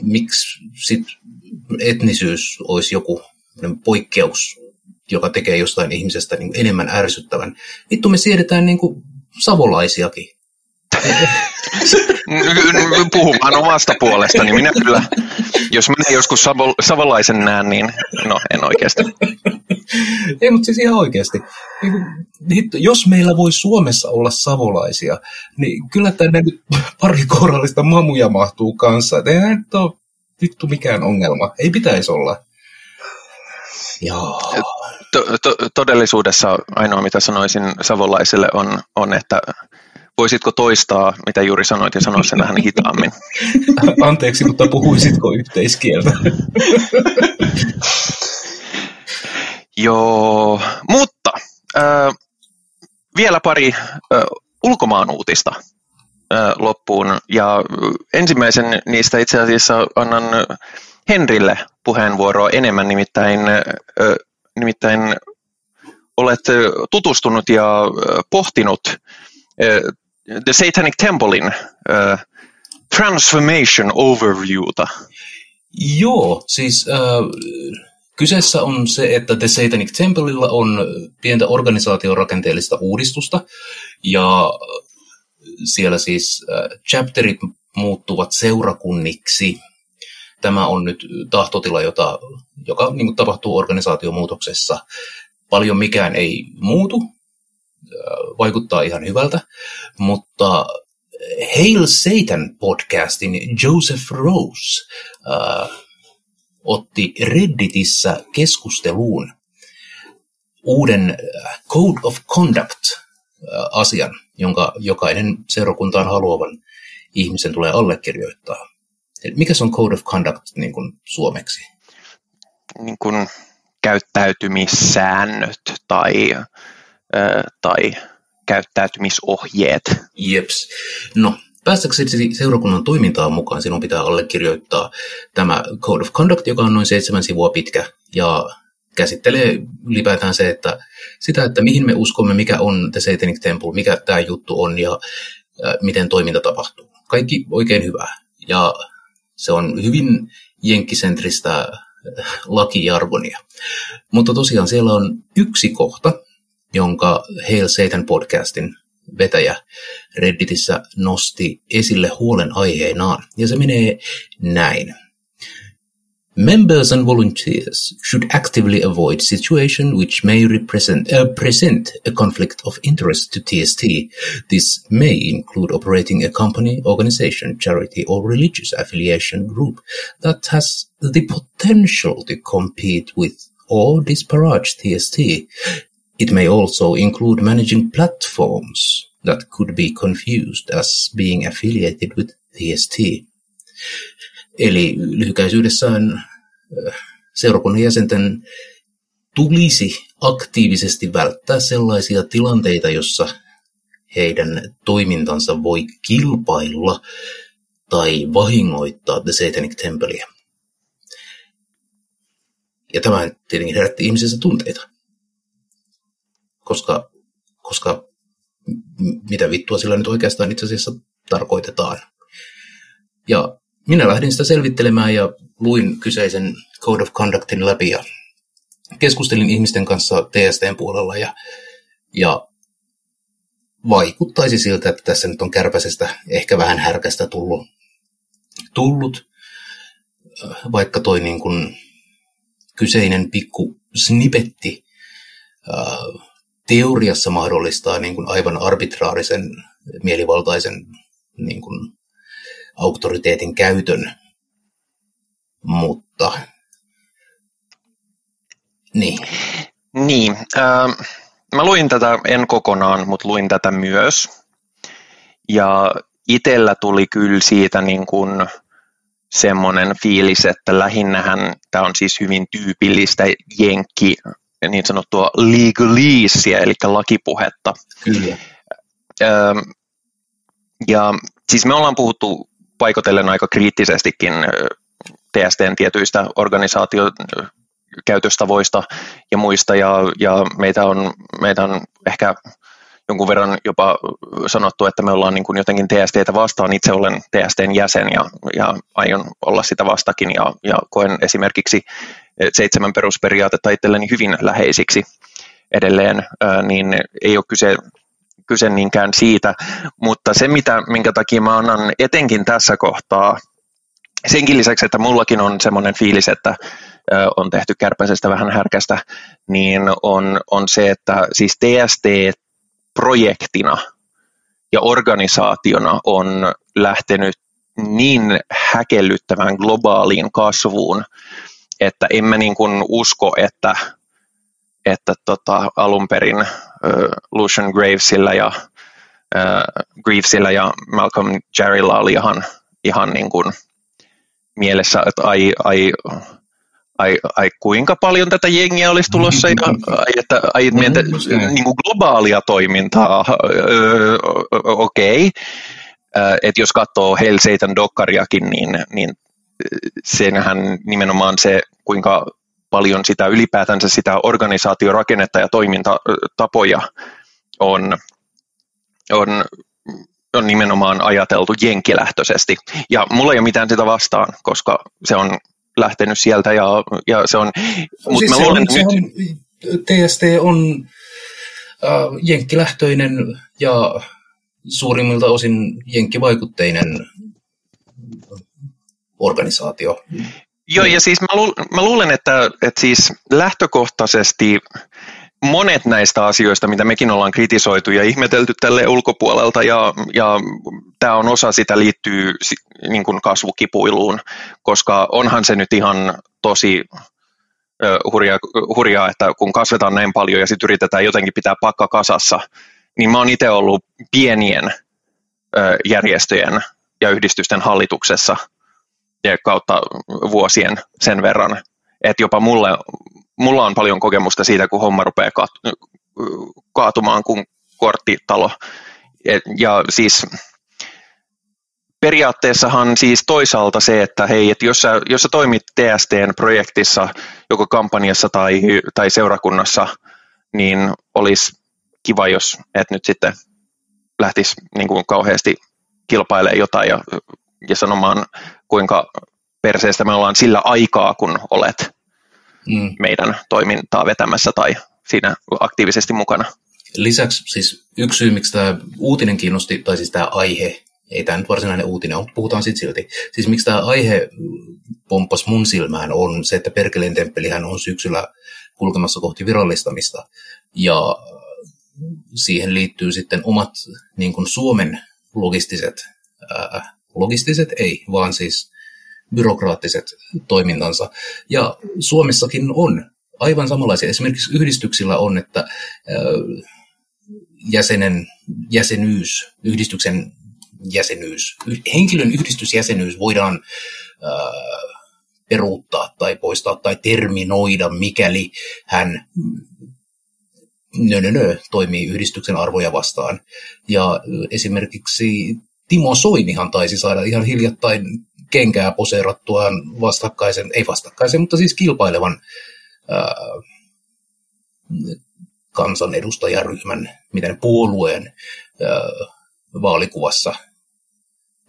miksi sitten etnisyys olisi joku poikkeus, joka tekee jostain ihmisestä niin enemmän ärsyttävän. Vittu me siedetään niin kuin savolaisiakin. Puhumaan omasta puolesta, niin minä kyllä, jos minä joskus savo, savolaisen näen, niin no en oikeasti. Ei, mutta siis ihan oikeasti. Niin, jos meillä voi Suomessa olla savolaisia, niin kyllä tänne nyt pari kourallista mamuja mahtuu kanssa. Ei nyt ole vittu mikään ongelma. Ei pitäisi olla. Joo. To- to- todellisuudessa ainoa, mitä sanoisin savolaisille, on, on että voisitko toistaa, mitä juuri sanoit, ja sanoa sen vähän hitaammin? Anteeksi, mutta puhuisitko yhteiskieltä? Joo, mutta äh, vielä pari äh, ulkomaan uutista äh, loppuun. Ja ensimmäisen niistä itse asiassa annan Henrille puheenvuoroa enemmän, nimittäin, äh, nimittäin olet tutustunut ja pohtinut The Satanic Templein uh, Transformation Overviewta. Joo, siis uh, kyseessä on se, että The Satanic Templeilla on pientä organisaatiorakenteellista uudistusta, ja siellä siis uh, chapterit muuttuvat seurakunniksi. Tämä on nyt tahtotila, jota, joka niin tapahtuu organisaatiomuutoksessa. Paljon mikään ei muutu, vaikuttaa ihan hyvältä, mutta Hail Satan podcastin Joseph Rose äh, otti Redditissä keskusteluun uuden Code of Conduct-asian, jonka jokainen seurakuntaan haluavan ihmisen tulee allekirjoittaa. Mikä se on Code of Conduct niin kuin suomeksi? Niin kuin käyttäytymissäännöt tai tai käyttäytymisohjeet. Jeps. No, päästäksesi seurakunnan toimintaan mukaan sinun pitää allekirjoittaa tämä Code of Conduct, joka on noin seitsemän sivua pitkä ja käsittelee ylipäätään se, että sitä, että mihin me uskomme, mikä on The Satanic Temple, mikä tämä juttu on ja miten toiminta tapahtuu. Kaikki oikein hyvää. Ja se on hyvin jenkkisentristä lakijargonia. Mutta tosiaan siellä on yksi kohta, jonka Hail Satan podcastin vetäjä Redditissä nosti esille huolen aiheenaan. Ja se menee näin. Members and volunteers should actively avoid situations which may represent, uh, present a conflict of interest to TST. This may include operating a company, organization, charity, or religious affiliation group that has the potential to compete with or disparage TST. It may also include managing platforms that could be confused as being affiliated with TST. Eli lyhykäisyydessään äh, seurakunnan jäsenten tulisi aktiivisesti välttää sellaisia tilanteita, jossa heidän toimintansa voi kilpailla tai vahingoittaa The Satanic Templea. Ja tämä tietenkin herätti ihmisessä tunteita koska, koska mitä vittua sillä nyt oikeastaan itse asiassa tarkoitetaan. Ja minä lähdin sitä selvittelemään ja luin kyseisen Code of Conductin läpi ja keskustelin ihmisten kanssa TSTn puolella ja, ja vaikuttaisi siltä, että tässä nyt on kärpäisestä ehkä vähän härkästä tullut, tullut vaikka toi niin kuin kyseinen pikku snipetti teoriassa mahdollistaa niin kuin aivan arbitraarisen, mielivaltaisen niin kuin auktoriteetin käytön, mutta niin. Niin, äh, mä luin tätä, en kokonaan, mutta luin tätä myös. Ja itellä tuli kyllä siitä niin kuin semmoinen fiilis, että lähinnähän tämä on siis hyvin tyypillistä jenkki niin sanottua legalisia, eli lakipuhetta. Kyllä. Ja siis me ollaan puhuttu paikotellen aika kriittisestikin TSTn tietyistä organisaatiokäytöstavoista ja muista, ja, ja meitä, on, meitä on ehkä jonkun verran jopa sanottu, että me ollaan niin kuin jotenkin TSTtä vastaan. Itse olen TSTn jäsen ja, ja aion olla sitä vastakin ja, ja koen esimerkiksi seitsemän perusperiaatetta itselleni hyvin läheisiksi edelleen, niin ei ole kyse, kyse niinkään siitä, mutta se, mitä, minkä takia mä annan etenkin tässä kohtaa, senkin lisäksi, että mullakin on semmoinen fiilis, että on tehty kärpäisestä vähän härkästä, niin on, on se, että siis TST projektina ja organisaationa on lähtenyt niin häkellyttävän globaaliin kasvuun, että en mä niin kuin usko, että, että tota, alun perin äh, Lucian Gravesilla ja, äh, Gravesilla ja Malcolm Jarrilla oli ihan, ihan niin kuin mielessä, että ai, ai, ai, ai kuinka paljon tätä jengiä olisi tulossa, ja ai, että, ai, mietä, niin kuin globaalia toimintaa, öö, okei. Okay. että jos katsoo Hell Satan Dokkariakin, niin, niin senhän nimenomaan se, kuinka paljon sitä ylipäätänsä sitä organisaatiorakennetta ja toimintatapoja on, on, on nimenomaan ajateltu jenkilähtöisesti. Ja mulla ei ole mitään sitä vastaan, koska se on lähtenyt sieltä ja, ja se on... Mut siis mä luulen, on, nyt... on, TST on äh, jenkkilähtöinen ja suurimmilta osin jenkkivaikutteinen organisaatio. Joo, ja siis mä, lu, mä luulen, että, että siis lähtökohtaisesti monet näistä asioista, mitä mekin ollaan kritisoitu ja ihmetelty tälle ulkopuolelta, ja, ja tämä on osa sitä liittyy niin kuin kasvukipuiluun, koska onhan se nyt ihan tosi hurjaa, hurjaa, että kun kasvetaan näin paljon ja sitten yritetään jotenkin pitää pakka kasassa, niin mä oon itse ollut pienien järjestöjen ja yhdistysten hallituksessa ja kautta vuosien sen verran, että jopa mulle, mulla on paljon kokemusta siitä, kun homma rupeaa kaatumaan kuin korttitalo. Ja siis periaatteessahan siis toisaalta se, että hei, että jos sä, jos sä toimit TSTn projektissa, joko kampanjassa tai, tai seurakunnassa, niin olisi kiva, jos et nyt sitten lähtisi niin kuin kauheasti kilpailemaan jotain ja, ja sanomaan, kuinka perseestä me ollaan sillä aikaa, kun olet mm. meidän toimintaa vetämässä tai siinä aktiivisesti mukana. Lisäksi siis yksi syy, miksi tämä uutinen kiinnosti, tai siis tämä aihe, ei tämä nyt varsinainen uutinen ole, puhutaan sitten silti. Siis miksi tämä aihe pomppas mun silmään on se, että Perkeleen temppelihän on syksyllä kulkemassa kohti virallistamista. Ja siihen liittyy sitten omat niin kuin Suomen logistiset, ää, logistiset ei, vaan siis byrokraattiset toimintansa. Ja Suomessakin on aivan samanlaisia. Esimerkiksi yhdistyksillä on, että jäsenen jäsenyys, yhdistyksen jäsenyys, henkilön yhdistysjäsenyys voidaan peruuttaa tai poistaa tai terminoida, mikäli hän nö, nö, nö, toimii yhdistyksen arvoja vastaan. Ja esimerkiksi Timo Soinihan taisi saada ihan hiljattain kenkää poseerattuaan vastakkaisen, ei vastakkaisen, mutta siis kilpailevan ää, kansanedustajaryhmän, miten puolueen ää, vaalikuvassa.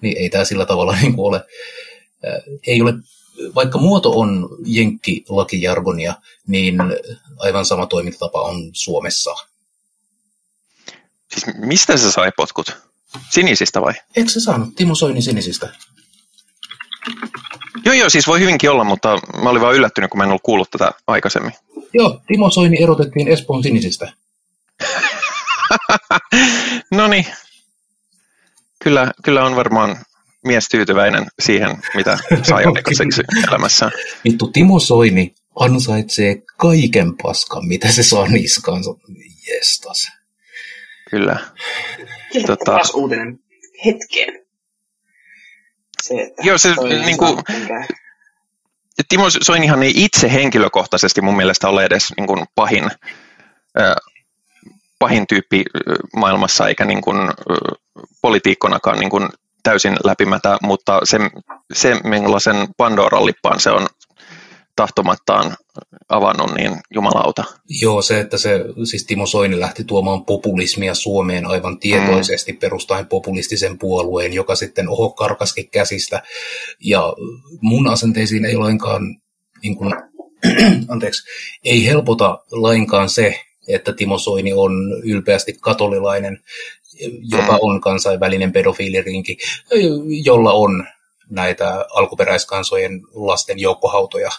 Niin ei tämä sillä tavalla niin kuin ole, ää, ei ole, vaikka muoto on jenkkilakijargonia, niin aivan sama toimintatapa on Suomessa. Siis mistä se sai potkut? Sinisistä vai? Eikö se saanut Timo Soini sinisistä? Joo, joo, siis voi hyvinkin olla, mutta mä olin vaan yllättynyt, kun mä en ollut kuullut tätä aikaisemmin. Joo, Timo Soini erotettiin Espoon sinisistä. no niin. Kyllä, kyllä on varmaan mies tyytyväinen siihen, mitä sai aikaiseksi elämässään. Vittu, Timo Soini ansaitsee kaiken paskan, mitä se saa niskaansa. Jestas. Kyllä. tota... uutinen hetkeen. Se, että Joo, se, niin kuin, Timo Soinihan ei itse henkilökohtaisesti mun mielestä ole edes niin kuin pahin, pahin tyyppi maailmassa, eikä niin kuin, ö, poliitikkonakaan niin kuin täysin läpimätä, mutta se, se millaisen Pandoran lippaan se on tahtomattaan avannut, niin jumalauta. Joo, se, että se, siis Timo Soini lähti tuomaan populismia Suomeen aivan tietoisesti mm. perustaen populistisen puolueen, joka sitten oho karkaskin käsistä. Ja mun asenteisiin ei lainkaan, niin kuin, anteeksi, ei helpota lainkaan se, että Timo Soini on ylpeästi katolilainen, joka on kansainvälinen pedofiilirinki, jolla on näitä alkuperäiskansojen lasten joukkohautoja.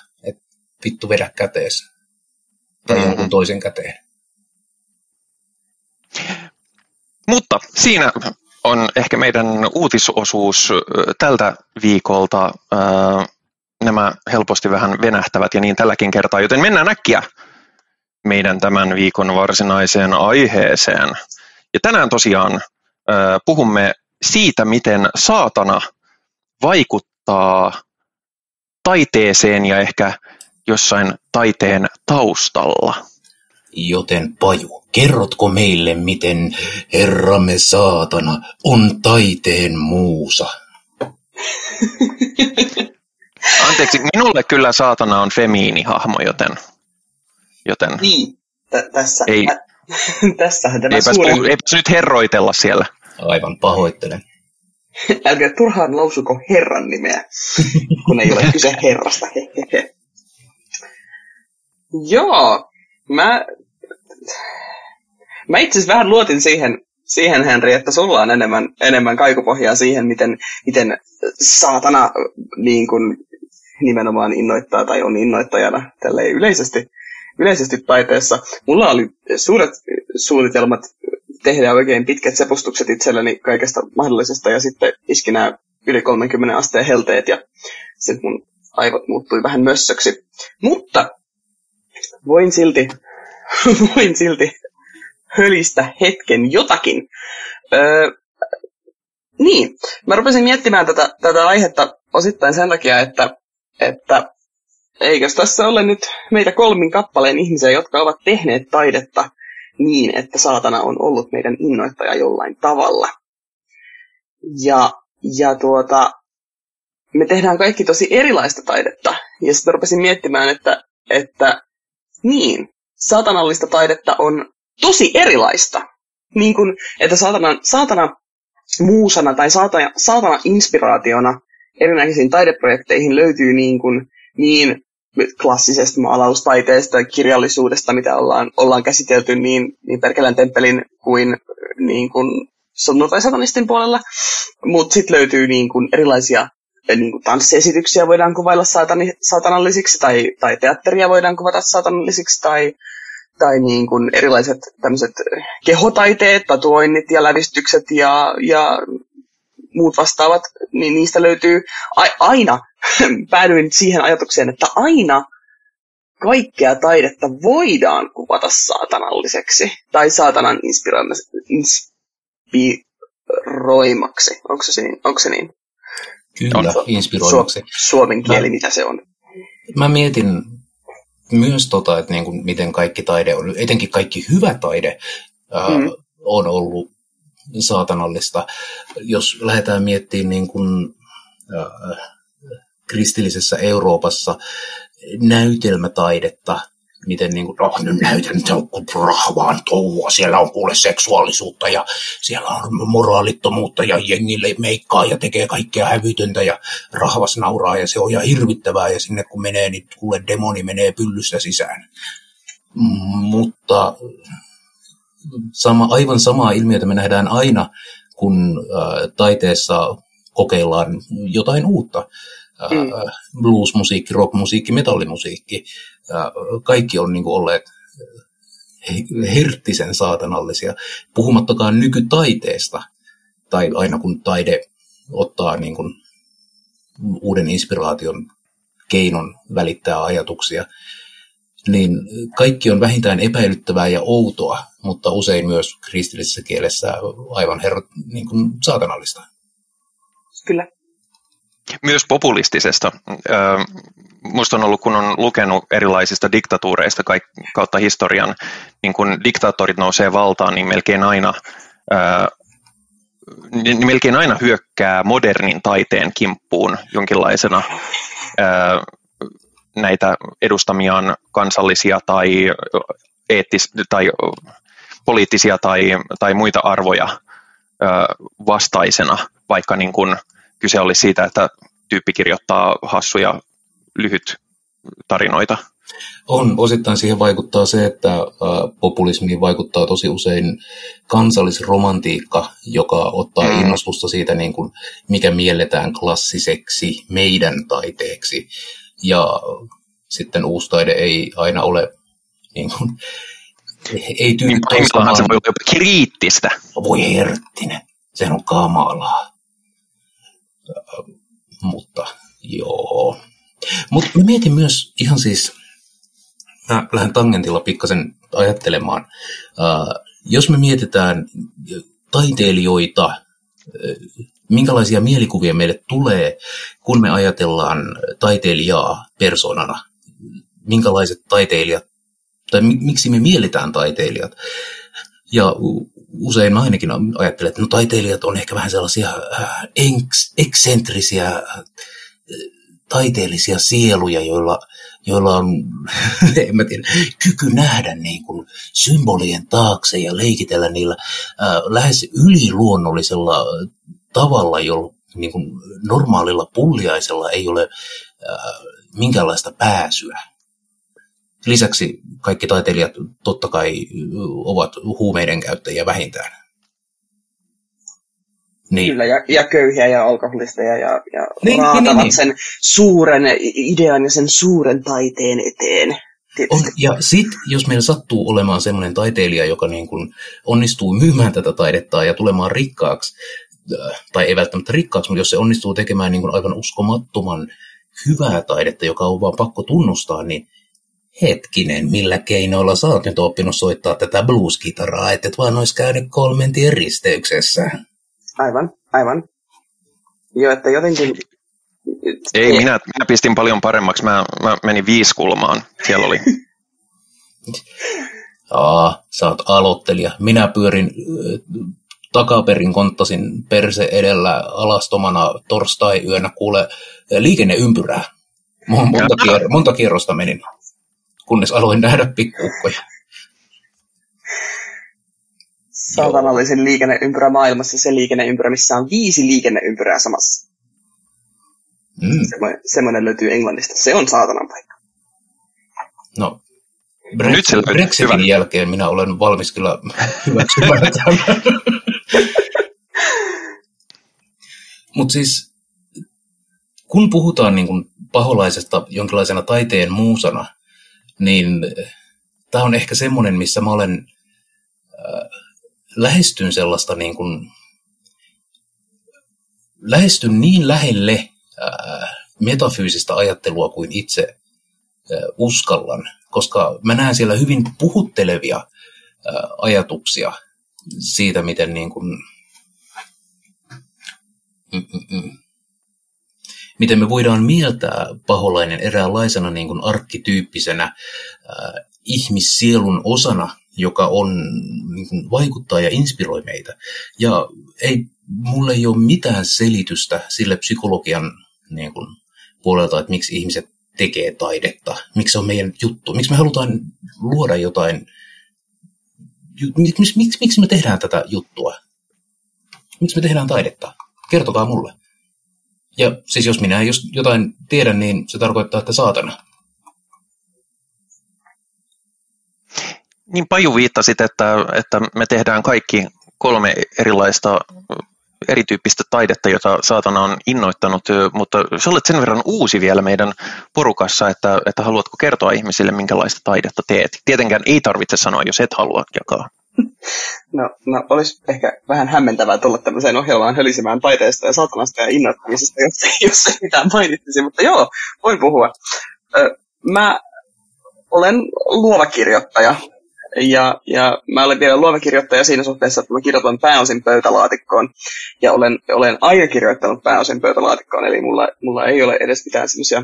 Vittu vedä kätees. Tai Mhm. jonkun toisen käteen. Mutta siinä on ehkä meidän uutisosuus tältä viikolta. Nämä helposti vähän venähtävät ja niin tälläkin kertaa, joten mennään äkkiä meidän tämän viikon varsinaiseen aiheeseen. Ja tänään tosiaan puhumme siitä, miten saatana vaikuttaa taiteeseen ja ehkä jossain taiteen taustalla. Joten Paju, kerrotko meille, miten Herramme saatana on taiteen muusa? Anteeksi, minulle kyllä saatana on femiinihahmo, joten, joten Niin, tä- tässä, Ei. ä, tässähän tämä eipäs, suurin... eipäs nyt herroitella siellä. Aivan pahoittelen. Älkää turhaan lausuko herran nimeä, kun ei ole kyse herrasta. Hehehe. Joo, mä, mä itse asiassa vähän luotin siihen, siihen Henri, että sulla on enemmän, enemmän kaikupohjaa siihen, miten, miten saatana niin kuin, nimenomaan innoittaa tai on innoittajana tälleen yleisesti, yleisesti taiteessa. Mulla oli suuret suunnitelmat tehdä oikein pitkät sepustukset itselleni kaikesta mahdollisesta ja sitten iski nämä yli 30 asteen helteet ja sitten mun aivot muuttui vähän mössöksi. Mutta voin silti, voin silti hölistä hetken jotakin. Öö, niin, mä rupesin miettimään tätä, tätä aihetta osittain sen takia, että, että eikös tässä ole nyt meitä kolmin kappaleen ihmisiä, jotka ovat tehneet taidetta niin, että saatana on ollut meidän innoittaja jollain tavalla. Ja, ja tuota, me tehdään kaikki tosi erilaista taidetta. Ja sitten rupesin miettimään, että, että niin, saatanallista taidetta on tosi erilaista. Niin kuin, että saatana, saatana muusana tai saatana, saatana inspiraationa erinäisiin taideprojekteihin löytyy niin, kuin, niin klassisesta maalaustaiteesta ja kirjallisuudesta, mitä ollaan, ollaan käsitelty niin, niin Perkelän temppelin kuin, niin kuin sunnuntai-satanistin puolella. Mutta sitten löytyy niin kuin erilaisia niin kuin tanssiesityksiä voidaan kuvailla saatani, saatanallisiksi, tai, tai teatteria voidaan kuvata saatanallisiksi, tai, tai niin kuin erilaiset tämmöiset kehotaiteet, tatuoinnit ja lävistykset ja, ja muut vastaavat, niin niistä löytyy a- aina, päädyin siihen ajatukseen, että aina kaikkea taidetta voidaan kuvata saatanalliseksi tai saatanan inspiro- inspiroimaksi. Onko se, niin? Onko se niin? Kyllä, Su- inspiroimaksi. suomen kieli, Mä- mitä se on. Mä mietin myös tota, että niin kuin miten kaikki taide on, etenkin kaikki hyvä taide ää, Mm. on ollut saatanallista. Jos lähdetään miettimään niin kuin, ää, kristillisessä Euroopassa näytelmätaidetta, miten niin kuin, no, nyt näytän rahvaan touhua, siellä on kuule seksuaalisuutta ja siellä on moraalittomuutta ja jengille meikkaa ja tekee kaikkea hävytöntä ja rahvas nauraa ja se on ihan hirvittävää ja sinne kun menee, niin kuule demoni menee pyllystä sisään. Mutta sama, aivan samaa ilmiötä me nähdään aina, kun äh, taiteessa kokeillaan jotain uutta. Äh, Mm. Bluesmusiikki, rockmusiikki, metallimusiikki, äh, kaikki on niin kuin olleet he- herttisen saatanallisia, puhumattakaan nykytaiteesta, tai aina kun taide ottaa niin kuin uuden inspiraation keinon välittää ajatuksia, niin kaikki on vähintään epäilyttävää ja outoa, mutta usein myös kristillisessä kielessä aivan herra, niin kuin saatanallista. Kyllä. Myös populistisesta. Minusta on ollut, kun on lukenut erilaisista diktatuureista kautta historian, niin kun diktaattorit nousee valtaan, niin melkein aina niin melkein aina hyökkää modernin taiteen kimppuun jonkinlaisena näitä edustamiaan kansallisia tai, eettis, tai poliittisia tai, tai muita arvoja vastaisena, vaikka niin kun kyse olisi siitä, että tyyppi kirjoittaa hassuja lyhyt tarinoita. On, osittain siihen vaikuttaa se, että populismiin vaikuttaa tosi usein kansallisromantiikka, joka ottaa mm. innostusta siitä, niin kuin, mikä mielletään klassiseksi meidän taiteeksi. Ja sitten uusi taide ei aina ole niin kuin, ei tyydy niin se voi olla jopa kriittistä. Voi herttinen, sehän on kamalaa. Mutta joo. Mutta mietin myös ihan siis mä lähden tangentilla pikkasen ajattelemaan. Uh, jos me mietitään taiteilijoita, uh, minkälaisia mielikuvia meille tulee, kun me ajatellaan taiteilijaa persoonana? Minkälaiset taiteilijat, tai miksi me mielitään taiteilijat? Ja usein ainakin ajattelen, että no, taiteilijat on ehkä vähän sellaisia äh, eksentrisiä taiteellisia sieluja, joilla, joilla on en mä tiedä, kyky nähdä niin kuin symbolien taakse ja leikitellä niillä ää, lähes yliluonnollisella tavalla, jolla niin kuin normaalilla pulliaisella ei ole ää, minkäänlaista pääsyä. Lisäksi kaikki taiteilijat totta kai ovat huumeiden käyttäjiä vähintään. Niin. Kyllä, ja, ja köyhiä ja alkoholisteja ja, ja niin, raatavat niin, niin, niin. sen suuren idean ja sen suuren taiteen eteen. On, ja sitten, jos meillä sattuu olemaan sellainen taiteilija, joka niin kun onnistuu myymään tätä taidetta ja tulemaan rikkaaksi, äh, tai ei välttämättä rikkaaksi, mutta jos se onnistuu tekemään niin aivan uskomattoman hyvää taidetta, joka on vaan pakko tunnustaa, niin hetkinen, millä keinoilla sä oot nyt oppinut soittaa tätä blues-kitaraa, että et vaan olisi käynyt kolmen tien risteyksessä. Aivan, aivan. Joo, että jotenkin... Ei, minä, minä pistin paljon paremmaksi. Mä, mä menin viisi kulmaan. Siellä oli. Aa, sä oot aloittelija. Minä pyörin takaperin konttasin perse edellä alastomana torstai-yönä kuule liikenneympyrää. Monta, kier- monta kierrosta menin, kunnes aloin nähdä pikkuukkoja saatanallisen liikenneympyrä maailmassa se liikenneympyrä, missä on viisi liikenneympyrää samassa. Mm. Semmoinen, semmoinen löytyy Englannista. Se on saatanan paikka. No, Brexit, Nyt se Brexitin hyvä. jälkeen minä olen valmis kyllä hyväksymään tämän. Mutta siis, kun puhutaan niin kuin paholaisesta jonkinlaisena taiteen muusana, niin tämä on ehkä semmoinen, missä mä olen äh, lähestyn sellaista niin kuin, lähestyn niin lähelle ää, metafyysistä ajattelua kuin itse ää, uskallan, koska mä näen siellä hyvin puhuttelevia ää, ajatuksia siitä, miten niin kuin, Mm-mm. Miten me voidaan mieltää paholainen eräänlaisena niin kuin arkkityyppisenä äh, ihmissielun osana, joka on, niin kuin, vaikuttaa ja inspiroi meitä. Ja ei, mulle ei ole mitään selitystä sille psykologian niin kuin, puolelta, että miksi ihmiset tekee taidetta, miksi se on meidän juttu, miksi me halutaan luoda jotain, miksi, miksi, miksi me tehdään tätä juttua, miksi me tehdään taidetta, kertokaa mulle. Ja siis jos minä jos jotain tiedän, niin se tarkoittaa, että saatana. Niin Paju viittasit, että, että me tehdään kaikki kolme erilaista erityyppistä taidetta, jota saatana on innoittanut, mutta sä olet sen verran uusi vielä meidän porukassa, että, että haluatko kertoa ihmisille, minkälaista taidetta teet. Tietenkään ei tarvitse sanoa, jos et halua jakaa. No, no olisi ehkä vähän hämmentävää tulla tämmöiseen ohjelmaan hölisemään taiteesta ja saatanasta ja innoittamisesta, jos, jos ei mitään mainittisi, mutta joo, voin puhua. Ö, mä olen luova kirjoittaja ja, ja mä olen vielä luova kirjoittaja siinä suhteessa, että mä kirjoitan pääosin pöytälaatikkoon. Ja olen, olen aina kirjoittanut pääosin pöytälaatikkoon, eli mulla, mulla ei ole edes mitään semmoisia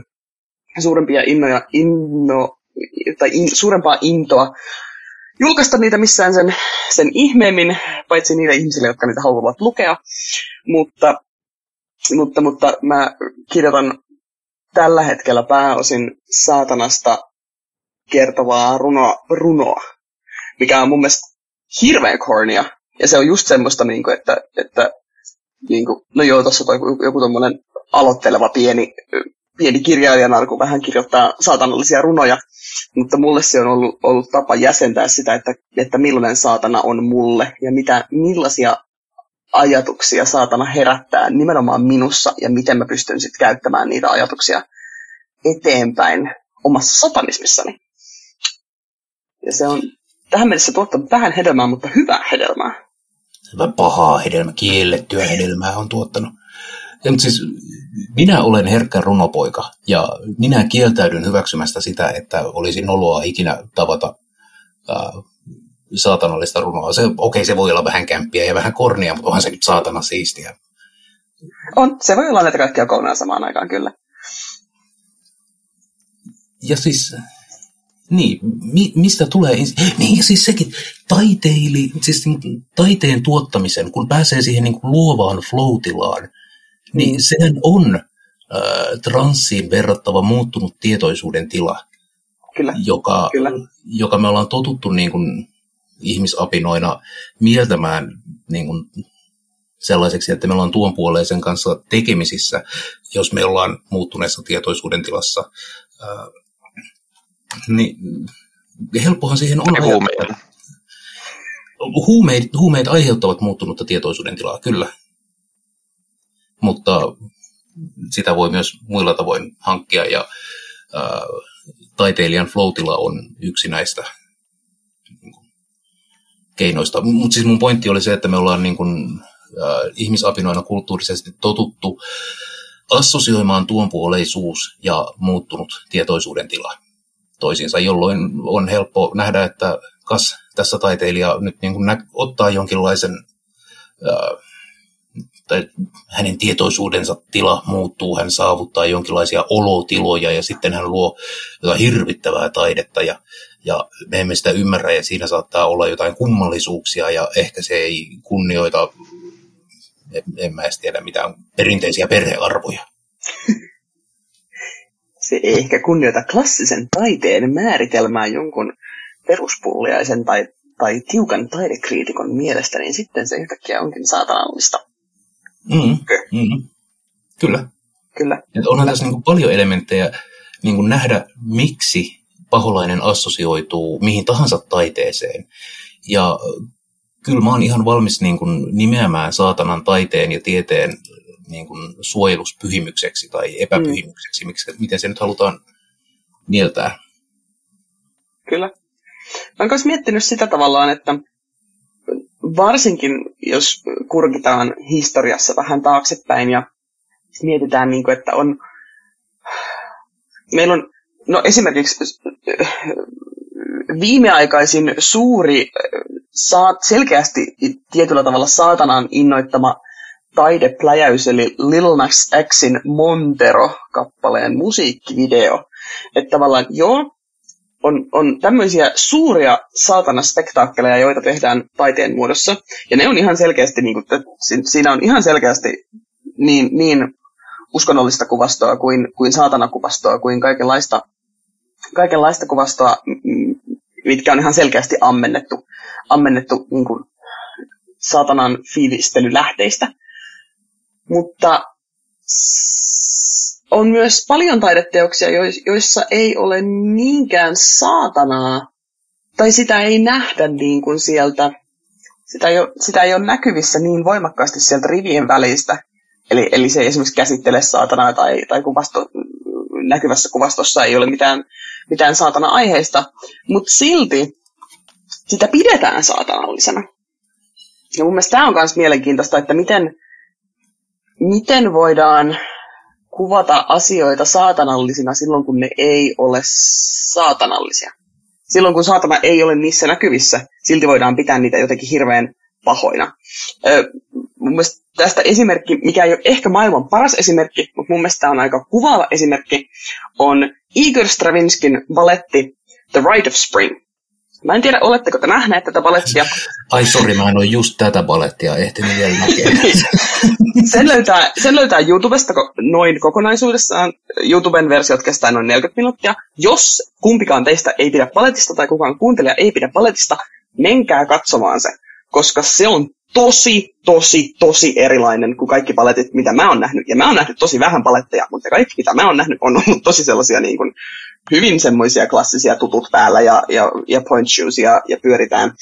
suurempia innoja, inno, tai in, suurempaa intoa julkaista niitä missään sen, sen ihmeemmin, paitsi niille ihmisille, jotka niitä haluavat lukea. Mutta, mutta, mutta mä kirjoitan tällä hetkellä pääosin saatanasta kertovaa runoa, runoa mikä on mun mielestä hirveän kornia. Ja se on just semmoista, niin kuin, että, että niin kuin, no joo, tuossa toi joku tommonen aloitteleva pieni, pieni kirjailijanarku vähän kirjoittaa saatanallisia runoja, mutta mulle se on ollut, ollut tapa jäsentää sitä, että, että millainen saatana on mulle ja mitä, millaisia ajatuksia saatana herättää nimenomaan minussa ja miten mä pystyn sitten käyttämään niitä ajatuksia eteenpäin omassa satanismissani. Ja se on tähän mennessä tuottanut vähän hedelmää, mutta hyvää hedelmää. Hyvä pahaa hedelmää, kiellettyä hedelmää on tuottanut. Ja, mutta siis, minä olen herkkä runopoika ja minä kieltäydyn hyväksymästä sitä, että olisi noloa ikinä tavata ää, saatanallista runoa. Se, okei, se voi olla vähän kämppiä ja vähän kornia, mutta onhan se nyt saatana siistiä. On, se voi olla näitä kaikkia kolmea samaan aikaan, kyllä. Ja siis niin, mi, mistä tulee, niin siis sekin, taiteili, siis niin taiteen tuottamisen, kun pääsee siihen niin kuin luovaan floatilaan, niin mm. sehän on äh, transsiin verrattava muuttunut tietoisuuden tila, Kyllä. Joka, Kyllä. joka me ollaan totuttu niin kuin ihmisapinoina mieltämään niin kuin sellaiseksi, että me ollaan tuon puoleisen kanssa tekemisissä, jos me ollaan muuttuneessa tietoisuuden tilassa. Äh, niin helppohan siihen on huumeita. Huumeet, huumeet aiheuttavat muuttunutta tietoisuuden tilaa, kyllä. Mutta sitä voi myös muilla tavoin hankkia ja ää, taiteilijan floatilla on yksi näistä keinoista. Mutta siis mun pointti oli se, että me ollaan niin kuin, ää, ihmisapinoina kulttuurisesti totuttu assosioimaan tuonpuoleisuus ja muuttunut tietoisuuden tila toisiinsa, jolloin on helppo nähdä, että kas tässä taiteilija nyt niin kuin nä- ottaa jonkinlaisen, ää, tai hänen tietoisuudensa tila muuttuu, hän saavuttaa jonkinlaisia olotiloja ja sitten hän luo jotain hirvittävää taidetta ja, ja me emme sitä ymmärrä ja siinä saattaa olla jotain kummallisuuksia ja ehkä se ei kunnioita, en, en mä edes tiedä mitään perinteisiä perhearvoja. se ei ehkä kunnioita klassisen taiteen määritelmää jonkun peruspuuliaisen tai, tai tiukan taidekriitikon mielestä, niin sitten se yhtäkkiä onkin saatanallista. Mm, mm, kyllä. Kyllä. Et onhan tässä niin paljon elementtejä niin nähdä, miksi paholainen assosioituu mihin tahansa taiteeseen. Ja kyllä mä oon ihan valmis niin kuin nimeämään saatanan taiteen ja tieteen niin kuin suojeluspyhimykseksi tai epäpyhimykseksi, mm. miksi, miten se nyt halutaan mieltää. Kyllä. Mä oon myös miettinyt sitä tavallaan, että varsinkin jos kurkitaan historiassa vähän taaksepäin ja mietitään, niin kuin, että on, meillä on, no esimerkiksi viimeaikaisin suuri, selkeästi tietyllä tavalla saatanan innoittama taidepläjäys, eli Lil Nas Xin Montero-kappaleen musiikkivideo. Että tavallaan, joo, on, on tämmöisiä suuria saatana spektaakkeleja, joita tehdään taiteen muodossa. Ja ne on ihan selkeästi, niin kuin, siinä on ihan selkeästi niin, niin uskonnollista kuvastoa kuin, kuin saatanakuvastoa, kuin kaikenlaista, kaikenlaista kuvastoa, mitkä on ihan selkeästi ammennettu, ammennettu niin kuin saatanan fiilistelylähteistä. Mutta on myös paljon taideteoksia, joissa ei ole niinkään saatanaa, tai sitä ei nähdä niin kuin sieltä, sitä ei, ole, sitä ei ole näkyvissä niin voimakkaasti sieltä rivien välistä. Eli, eli se ei esimerkiksi käsittele saatanaa tai, tai kuvasto, näkyvässä kuvastossa ei ole mitään, mitään saatana-aiheista, mutta silti sitä pidetään saatanallisena. Ja mun mielestä tämä on myös mielenkiintoista, että miten, miten voidaan kuvata asioita saatanallisina silloin, kun ne ei ole saatanallisia. silloin kun saatana ei ole niissä näkyvissä, silti voidaan pitää niitä jotenkin hirveän pahoina. Mun mielestä tästä esimerkki, mikä ei ole ehkä maailman paras esimerkki, mutta mun mielestä tämä on aika kuvaava esimerkki, on Igor Stravinskin baletti The Rite of Spring. Mä en tiedä, oletteko te nähneet tätä balettia. Ai sori, mä en ole just tätä balettia ehtinyt vielä näkeä. sen, löytää, sen löytää YouTubesta noin kokonaisuudessaan. YouTuben versiot kestää noin 40 minuuttia. Jos kumpikaan teistä ei pidä baletista tai kukaan kuuntelija ei pidä baletista, menkää katsomaan se, koska se on tosi, tosi, tosi erilainen kuin kaikki paletit, mitä mä oon nähnyt. Ja mä oon nähnyt tosi vähän paletteja, mutta kaikki, mitä mä oon nähnyt, on ollut tosi sellaisia niin kuin, hyvin semmoisia klassisia tutut päällä ja, ja, ja point shoes ja, ja pyöritään.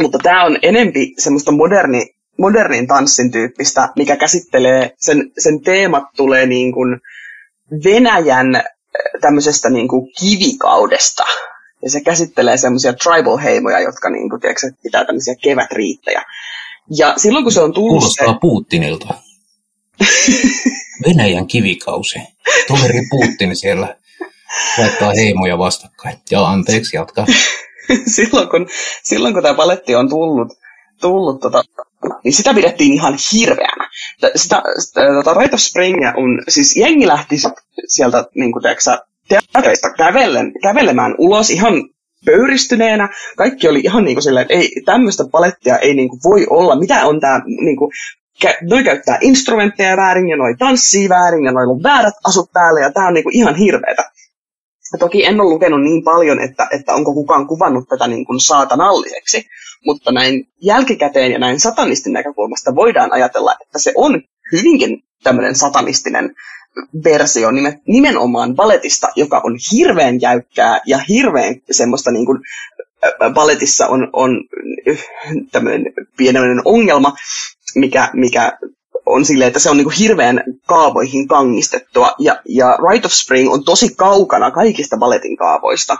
Mutta tämä on enempi semmoista moderni, modernin tanssin tyyppistä, mikä käsittelee, sen, sen teemat tulee niin kuin Venäjän äh, tämmöisestä niin kuin kivikaudesta. Ja se käsittelee semmoisia tribal-heimoja, jotka niin kuin, tiedätkö, pitää tämmöisiä kevätriittejä. Ja silloin kun se on tullut Kuulostaa se... Putinilta. Venäjän kivikausi. Toveri Putin siellä laittaa heimoja vastakkain. Ja anteeksi, jatka. silloin, kun, silloin kun tämä paletti on tullut, tullut tota, niin sitä pidettiin ihan hirveänä. Sitä, sitä tota, Springia on, siis jengi lähti sieltä niin kuin, teoksä, teattereista kävellen, kävelemään ulos ihan pöyristyneenä. Kaikki oli ihan niin kuin silleen, että ei, tämmöistä palettia ei niin kuin voi olla. Mitä on tämä, niin kuin, noi käyttää instrumentteja väärin ja noi tanssii väärin ja noilla on väärät asut päällä ja tämä on niin kuin ihan hirveetä. Ja toki en ole lukenut niin paljon, että, että onko kukaan kuvannut tätä niin kuin saatanalliseksi, mutta näin jälkikäteen ja näin satanistin näkökulmasta voidaan ajatella, että se on hyvinkin tämmöinen satanistinen versio nimenomaan baletista, joka on hirveän jäykkää ja hirveän semmoista niin kuin, baletissa on, on tämmöinen pienemmän ongelma, mikä, mikä on silleen, että se on niinku hirveän kaavoihin kangistettua. Ja, ja Rite of Spring on tosi kaukana kaikista balletin kaavoista,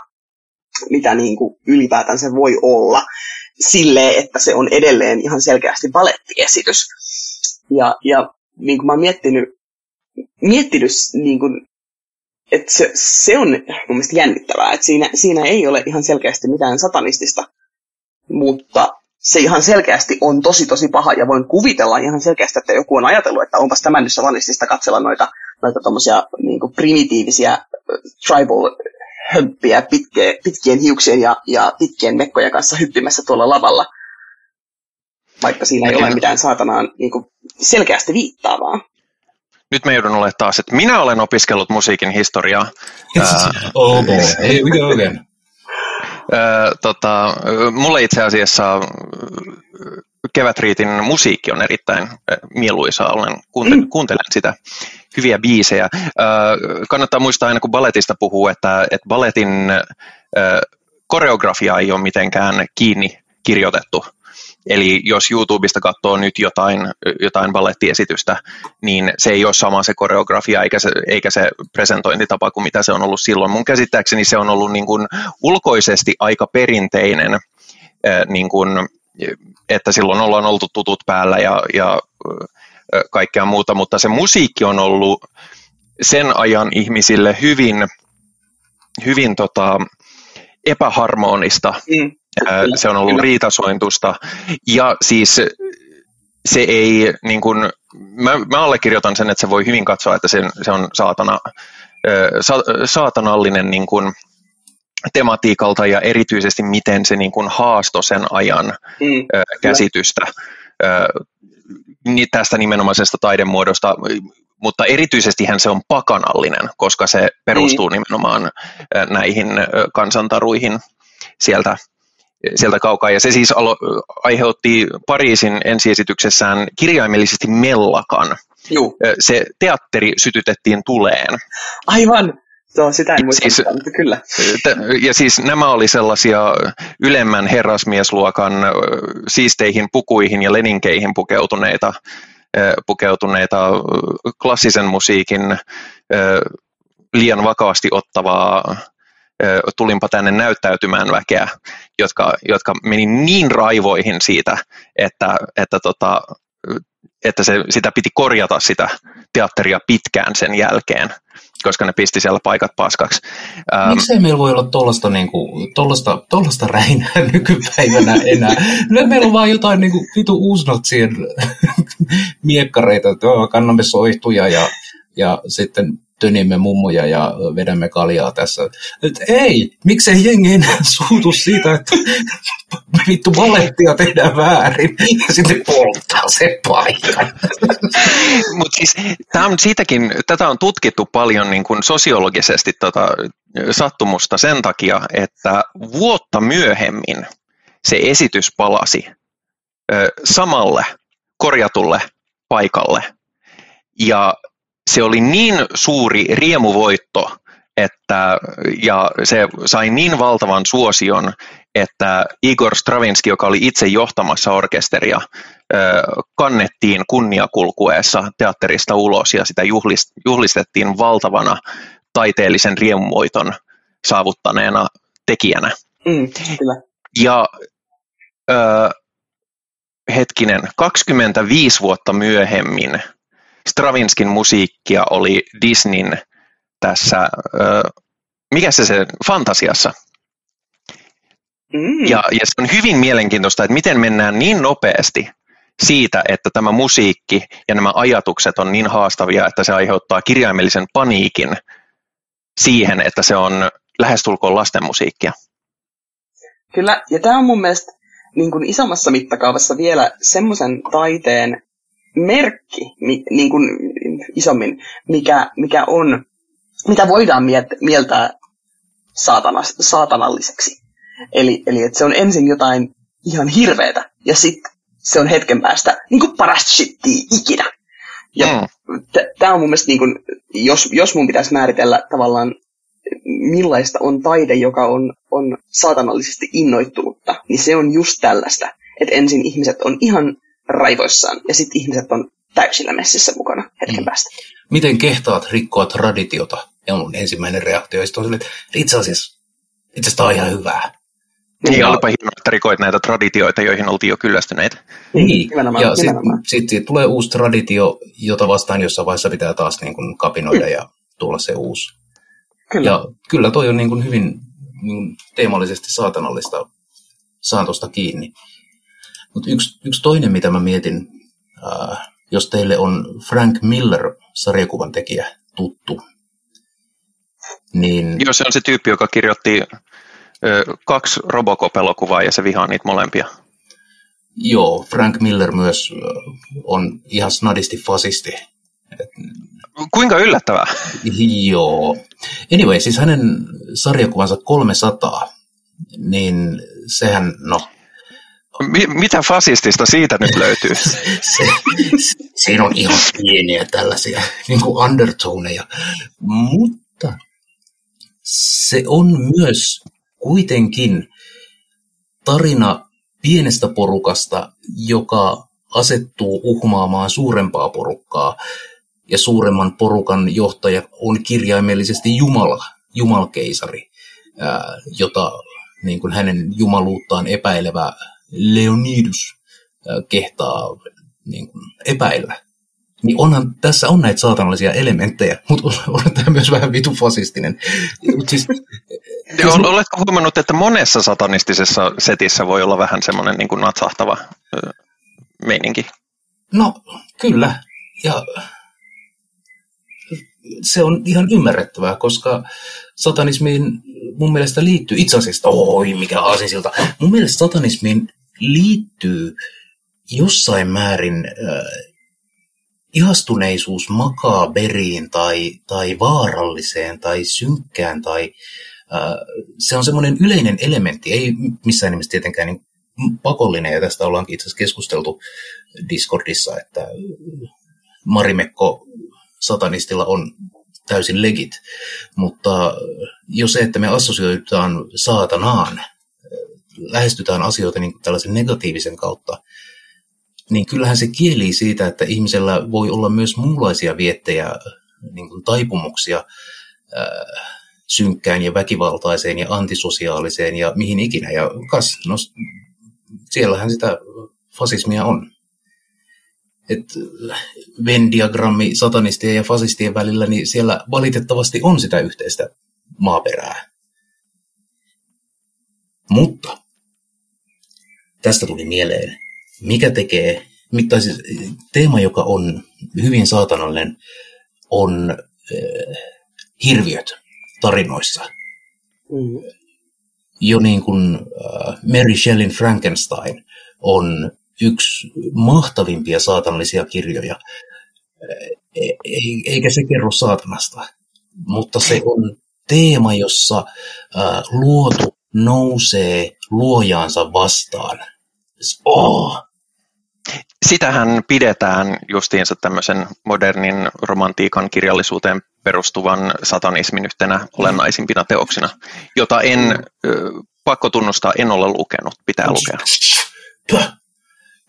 mitä niinku ylipäätään se voi olla. Silleen, että se on edelleen ihan selkeästi ballettiesitys. Ja, ja niin kuin mä oon miettinyt, miettinyt niin kuin, että se, se on mun mielestä jännittävää, että siinä, siinä ei ole ihan selkeästi mitään satanistista, mutta se ihan selkeästi on tosi tosi paha ja voin kuvitella ihan selkeästi, että joku on ajatellut, että onpas tämä nyt savanistista katsella noita, noita tommosia niin primitiivisiä tribal hömppiä pitke, pitkien hiuksien ja, ja pitkien mekkojen kanssa hyppimässä tuolla lavalla, vaikka siinä ei ole mitään saatanaan niin kuin selkeästi viittaavaa. Nyt me joudun olemaan taas, että minä olen opiskellut musiikin historiaa. oh boy, here we go again tota, mulle itse asiassa kevätriitin musiikki on erittäin mieluisaa, olen, kuunte, mm. kuuntelen sitä hyviä biisejä. kannattaa muistaa aina kun balletista puhuu, että, että balletin koreografia ei ole mitenkään kiinni kirjoitettu Eli jos YouTubesta katsoo nyt jotain, jotain ballettiesitystä, niin se ei ole sama se koreografia eikä se, eikä se presentointitapa kuin mitä se on ollut silloin. Mun käsittääkseni se on ollut niin kuin ulkoisesti aika perinteinen, niin kuin, että silloin ollaan oltu tutut päällä ja, ja kaikkea muuta, mutta se musiikki on ollut sen ajan ihmisille hyvin, hyvin tota, epäharmonista. Mm se on ollut riitasointusta. Ja siis se ei, niin kuin, mä, mä allekirjoitan sen, että se voi hyvin katsoa, että se, se on saatana, sa, saatanallinen niin kuin, tematiikalta ja erityisesti miten se niin kuin haasto sen ajan mm, käsitystä. Niin tästä nimenomaisesta taidemuodosta, mutta erityisesti se on pakanallinen, koska se perustuu mm. nimenomaan näihin kansantaruihin sieltä sieltä kaukaa. Ja se siis alo- aiheutti Pariisin ensiesityksessään kirjaimellisesti mellakan. Juu. Se teatteri sytytettiin tuleen. Aivan, Joo, sitä en muista, siis, mutta kyllä. Ja siis nämä oli sellaisia ylemmän herrasmiesluokan siisteihin pukuihin ja leninkeihin pukeutuneita, pukeutuneita klassisen musiikin liian vakavasti ottavaa tulinpa tänne näyttäytymään väkeä, jotka, jotka meni niin raivoihin siitä, että, että tota, että se, sitä piti korjata sitä teatteria pitkään sen jälkeen, koska ne pisti siellä paikat paskaksi. Miksei meillä voi olla tuollaista tollasta räinää nykypäivänä enää? Nyt meillä on vaan jotain niinku, vitu uusnatsien miekkareita, että kannamme soihtuja ja, ja sitten tönimme mummoja ja vedämme kaljaa tässä. Et ei, miksei jengi enää suutu siitä, että vittu valettia tehdään väärin ja sitten polttaa se paikka. Mutta siis tämä on siitäkin, tätä on tutkittu paljon niin kuin sosiologisesti tota, sattumusta sen takia, että vuotta myöhemmin se esitys palasi ö, samalle korjatulle paikalle. Ja se oli niin suuri riemuvoitto, että, ja se sai niin valtavan suosion, että Igor Stravinsky, joka oli itse johtamassa orkesteria, kannettiin kunniakulkueessa teatterista ulos ja sitä juhlistettiin valtavana taiteellisen riemuvoiton saavuttaneena tekijänä. Mm, kyllä. Ja ö, hetkinen, 25 vuotta myöhemmin Stravinskin musiikkia oli Disneyn tässä, mikä se se, Fantasiassa. Mm. Ja, ja se on hyvin mielenkiintoista, että miten mennään niin nopeasti siitä, että tämä musiikki ja nämä ajatukset on niin haastavia, että se aiheuttaa kirjaimellisen paniikin siihen, että se on lähestulkoon lasten musiikkia. Kyllä, ja tämä on mun mielestä niin kuin isommassa mittakaavassa vielä semmoisen taiteen merkki mi, niin kuin isommin, mikä, mikä on, mitä voidaan miet, mieltää saatanas, saatanalliseksi. Eli, eli että se on ensin jotain ihan hirveetä, ja sitten se on hetken päästä niin kuin parasta shittia ikinä. Ja mm. tämä on mun mielestä, niin kuin, jos, jos mun pitäisi määritellä tavallaan, millaista on taide, joka on, on saatanallisesti innoittunutta, niin se on just tällaista. Että ensin ihmiset on ihan raivoissaan ja sitten ihmiset on täysillä messissä mukana hetken mm. päästä. Miten kehtaat rikkoa traditiota? Ja mun ensimmäinen reaktio on sille, että itse asiassa, itse asiassa tämä on ihan hyvää. Niin, ja olipa hienoa, että rikoit näitä traditioita, joihin oltiin jo kyllästyneitä. Niin, ja sitten sit, sit tulee uusi traditio, jota vastaan jossain vaiheessa pitää taas niin kuin kapinoida mm. ja tulla se uusi. Kyllä. Ja kyllä toi on niin kuin hyvin niin kuin teemallisesti saatanallista saan tuosta kiinni. Mutta yksi, yksi toinen, mitä mä mietin, äh, jos teille on Frank Miller, sarjakuvan tekijä, tuttu, niin... Joo, se on se tyyppi, joka kirjoitti ö, kaksi Robocop-elokuvaa ja se vihaa niitä molempia. Joo, Frank Miller myös on ihan snadisti fasisti. Kuinka yllättävää? Joo. Anyway, siis hänen sarjakuvansa 300, niin sehän, no, mitä fasistista siitä nyt löytyy? se, se, siinä on ihan pieniä tällaisia niin kuin undertoneja, mutta se on myös kuitenkin tarina pienestä porukasta, joka asettuu uhmaamaan suurempaa porukkaa, ja suuremman porukan johtaja on kirjaimellisesti Jumala, Jumalkeisari, jota niin kuin hänen jumaluuttaan epäilevä Leonidus kehtaa niin kuin, epäillä. Niin onhan, tässä on näitä saatanallisia elementtejä, mutta on, on tämä myös vähän vitu fasistinen. Siis, siis, oletko huomannut, että monessa satanistisessa setissä voi olla vähän semmoinen niin natsahtava meininki? No, kyllä. Ja se on ihan ymmärrettävää, koska satanismiin mun mielestä liittyy itse asiassa, oi mikä aasinsilta, mun mielestä satanismiin liittyy jossain määrin äh, ihastuneisuus makaberiin tai, tai vaaralliseen tai synkkään tai äh, se on semmoinen yleinen elementti, ei missään nimessä tietenkään niin pakollinen, ja tästä ollaankin itse asiassa keskusteltu Discordissa, että Marimekko satanistilla on täysin legit, mutta jo se, että me assosioidutaan saatanaan, lähestytään asioita niin tällaisen negatiivisen kautta, niin kyllähän se kieli siitä, että ihmisellä voi olla myös muunlaisia viettejä, niin kuin taipumuksia ää, synkkään ja väkivaltaiseen ja antisosiaaliseen ja mihin ikinä. Ja kas, no, siellähän sitä fasismia on. että Venn-diagrammi satanistien ja fasistien välillä, niin siellä valitettavasti on sitä yhteistä maaperää. Mutta tästä tuli mieleen, mikä tekee, tai siis teema, joka on hyvin saatanallinen, on äh, hirviöt tarinoissa. Mm. Jo niin kuin äh, Mary Shelleyn Frankenstein on yksi mahtavimpia saatanallisia kirjoja, e, e, eikä se kerro saatanasta, mutta se on teema, jossa äh, luotu nousee luojaansa vastaan. Oh. Sitähän pidetään justiinsa tämmöisen modernin romantiikan kirjallisuuteen perustuvan satanismin yhtenä olennaisimpina teoksina, jota en, pakko tunnustaa, en ole lukenut, pitää lukea.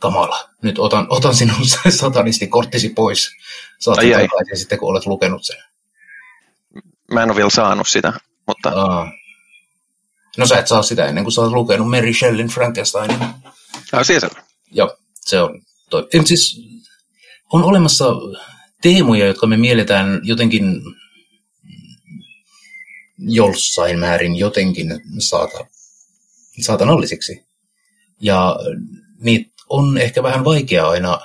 Kamala, nyt otan, otan sinun satanistikorttisi pois. Saat ai, ai. sitten, kun olet lukenut sen. Mä en ole vielä saanut sitä, mutta... Aa. No sä et saa sitä ennen kuin sä oot lukenut Mary Shelleyn Frankensteinin. Ah, siis Joo, se on. Toi. siis on olemassa teemoja, jotka me mielletään jotenkin jossain määrin jotenkin saata, saatanallisiksi. Ja niitä on ehkä vähän vaikea aina.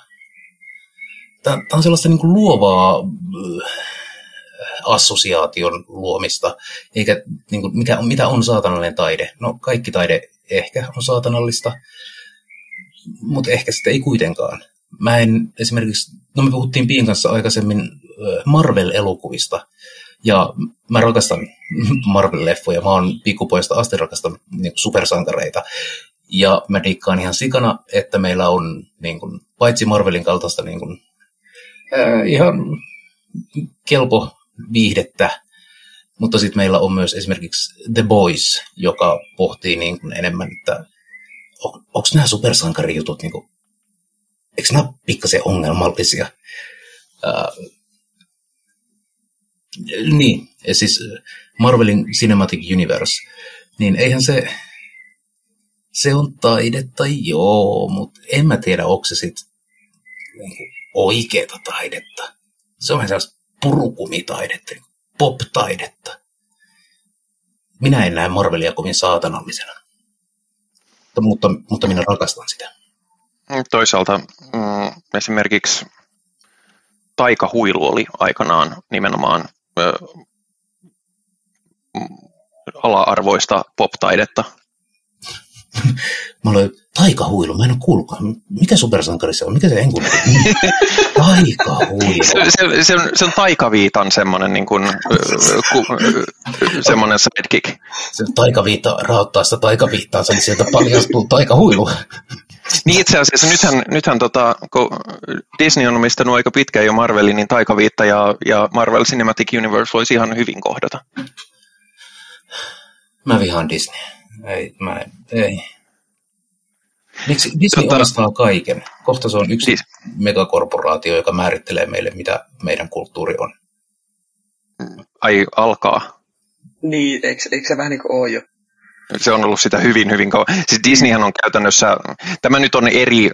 Tämä on sellaista niin kuin luovaa assosiaation luomista, eikä niin kuin, mikä, mitä on saatanallinen taide. No kaikki taide ehkä on saatanallista, mutta ehkä sitä ei kuitenkaan. Mä en esimerkiksi, no me puhuttiin Piin kanssa aikaisemmin Marvel-elokuvista, ja mä rakastan Marvel-leffoja, mä oon pikkupojasta asti rakastanut niin supersankareita, ja mä dikkaan ihan sikana, että meillä on niin kuin, paitsi Marvelin kaltaista niin kuin, ää, ihan kelpo viihdettä, mutta sitten meillä on myös esimerkiksi The Boys, joka pohtii niin kuin enemmän, että on, onko nämä supersankarijutut, niin kuin, eikö nämä pikkasen ongelmallisia? Ää, niin, ja siis Marvelin Cinematic Universe, niin eihän se, se on taidetta, joo, mutta en mä tiedä, onko se sitten niin oikeeta taidetta. Se on sellaista purukumitaidetta, pop-taidetta. Minä en näe Marvelia kovin saatanallisena, mutta, mutta, minä rakastan sitä. Toisaalta mm, esimerkiksi taikahuilu oli aikanaan nimenomaan ö, ala-arvoista pop-taidetta. Mä olen taikahuilu, mä en ole kuullutkaan. Mikä supersankari se on? Mikä se enku? taikahuilu. Se, se, se, on, se on taikaviitan semmoinen niin kuin, ku, semmoinen sidekick. Se taikaviita rahoittaa sitä taikaviittaansa, niin sieltä paljastuu taikahuilu. Niin itse asiassa nythän, nythän tota, kun Disney on omistanut aika pitkään jo Marvelin, niin taikaviitta ja, ja Marvel Cinematic Universe voisi ihan hyvin kohdata. Mä vihaan Disney. Ei, mä en, ei. Miksi Disney tota, omistaa kaiken? Kohta se on yksi siis, megakorporaatio, joka määrittelee meille, mitä meidän kulttuuri on. Ai, alkaa. Niin, eikö, eikö se vähän niin kuin ole jo? Se on ollut sitä hyvin, hyvin kauan. Siis Disneyhän on käytännössä, tämä nyt on eri ö,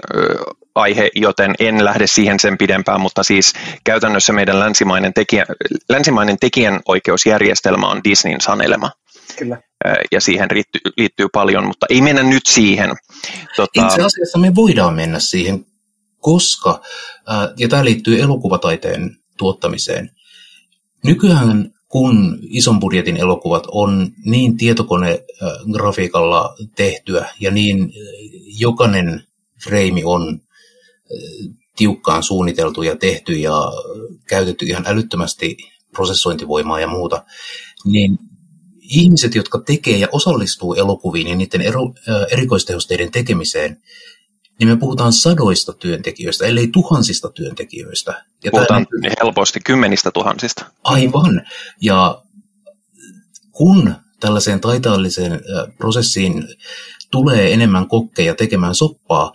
aihe, joten en lähde siihen sen pidempään, mutta siis käytännössä meidän länsimainen, tekijä, länsimainen tekijänoikeusjärjestelmä on Disneyn sanelema. Kyllä. Ja siihen liittyy, liittyy paljon, mutta ei mennä nyt siihen. Tota... Itse asiassa me voidaan mennä siihen, koska, ja tämä liittyy elokuvataiteen tuottamiseen, nykyään kun ison budjetin elokuvat on niin tietokonegrafiikalla tehtyä ja niin jokainen freimi on tiukkaan suunniteltu ja tehty ja käytetty ihan älyttömästi prosessointivoimaa ja muuta, niin ihmiset, jotka tekee ja osallistuu elokuviin ja niiden ero, erikoistehosteiden tekemiseen, niin me puhutaan sadoista työntekijöistä, ellei tuhansista työntekijöistä. Ja puhutaan tämä, helposti kymmenistä tuhansista. Aivan. Ja kun tällaiseen taitaalliseen prosessiin tulee enemmän kokkeja tekemään soppaa,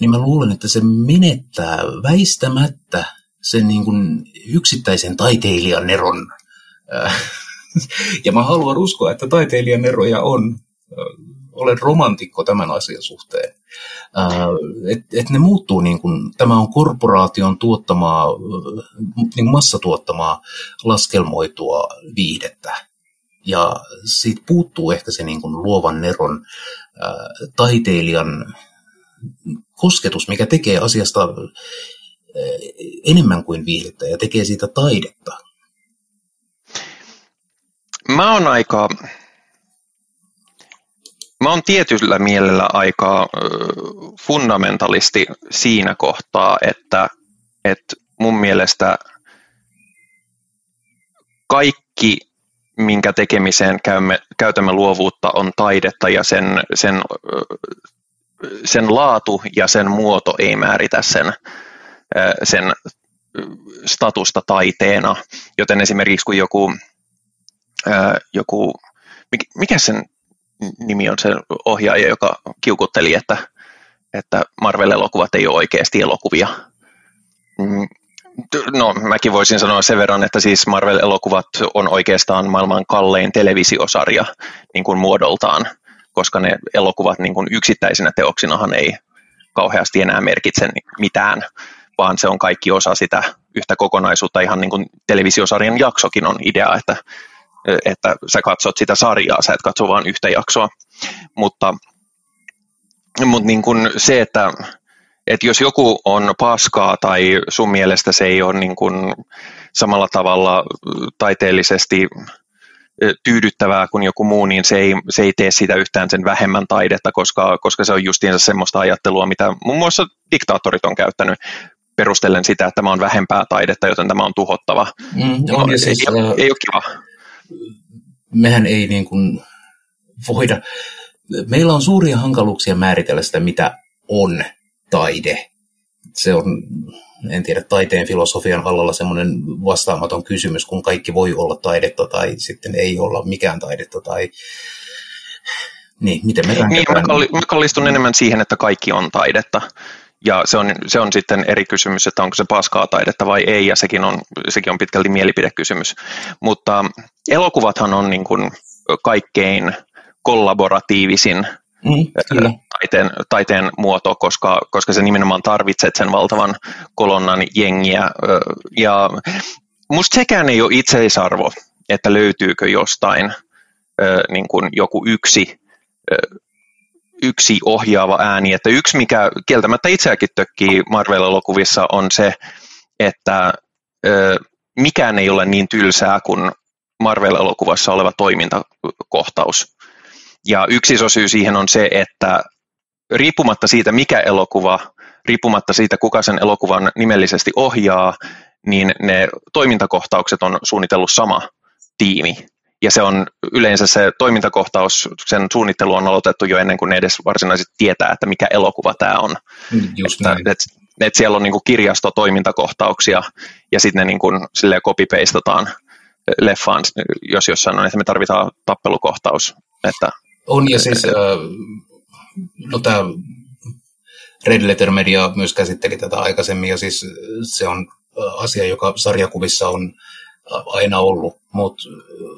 niin mä luulen, että se menettää väistämättä sen niin kuin yksittäisen taiteilijan eron ja mä haluan uskoa, että taiteilijan eroja on. Olen romantikko tämän asian suhteen. että et ne muuttuu niin kuin, tämä on korporaation tuottamaa, niin massatuottamaa laskelmoitua viihdettä. Ja siitä puuttuu ehkä se niin kuin luovan neron ää, taiteilijan kosketus, mikä tekee asiasta enemmän kuin viihdettä ja tekee siitä taidetta. Mä oon aika, mä oon tietyllä mielellä aika fundamentalisti siinä kohtaa, että, että mun mielestä kaikki, minkä tekemiseen käymme, käytämme luovuutta, on taidetta ja sen, sen, sen laatu ja sen muoto ei määritä sen, sen statusta taiteena. Joten esimerkiksi kun joku, joku mikä sen nimi on se ohjaaja, joka kiukutteli, että, että Marvel-elokuvat ei ole oikeasti elokuvia. Mm, no, mäkin voisin sanoa sen verran, että siis Marvel-elokuvat on oikeastaan maailman kallein televisiosarja niin kuin muodoltaan, koska ne elokuvat niin kuin yksittäisinä teoksinahan ei kauheasti enää merkitse mitään, vaan se on kaikki osa sitä yhtä kokonaisuutta, ihan niin kuin televisiosarjan jaksokin on idea, että että sä katsot sitä sarjaa, sä et katso vain yhtä jaksoa. Mutta, mutta niin kuin se, että, että jos joku on paskaa tai sun mielestä se ei ole niin kuin samalla tavalla taiteellisesti tyydyttävää kuin joku muu, niin se ei, se ei tee sitä yhtään sen vähemmän taidetta, koska, koska se on justiinsa semmoista ajattelua, mitä muun muassa diktaattorit on käyttänyt perustellen sitä, että tämä on vähempää taidetta, joten tämä on tuhottava. Mm, on, ei, siis, ei, ei ole kiva mehän ei niin kuin voida, meillä on suuria hankaluuksia määritellä sitä, mitä on taide. Se on, en tiedä, taiteen filosofian alalla semmoinen vastaamaton kysymys, kun kaikki voi olla taidetta tai sitten ei olla mikään taidetta tai niin, miten me Niin, mä, kalli, mä kallistun enemmän siihen, että kaikki on taidetta. Ja se on, se on sitten eri kysymys, että onko se paskaa taidetta vai ei, ja sekin on, sekin on pitkälti mielipidekysymys. Mutta elokuvathan on niin kuin kaikkein kollaboratiivisin mm, taiteen, taiteen muoto, koska, koska se nimenomaan tarvitset sen valtavan kolonnan jengiä. Ja musta sekään ei ole itseisarvo, että löytyykö jostain niin kuin joku yksi yksi ohjaava ääni. Että yksi, mikä kieltämättä itseäkin tökkii Marvel-elokuvissa, on se, että ö, mikään ei ole niin tylsää kuin Marvel-elokuvassa oleva toimintakohtaus. Ja yksi iso syy siihen on se, että riippumatta siitä, mikä elokuva, riippumatta siitä, kuka sen elokuvan nimellisesti ohjaa, niin ne toimintakohtaukset on suunnitellut sama tiimi ja se on yleensä se toimintakohtaus, sen suunnittelu on aloitettu jo ennen kuin ne edes varsinaisesti tietää, että mikä elokuva tämä on. Mm, just että, näin. Et, et siellä on niin kuin kirjastotoimintakohtauksia ja sitten ne niin kuin copy-pastataan leffaan, jos jossain on, että me tarvitaan tappelukohtaus. Että, on ja siis, äh, no tämä Red Letter Media myös käsitteli tätä aikaisemmin ja siis se on asia, joka sarjakuvissa on aina ollut, mutta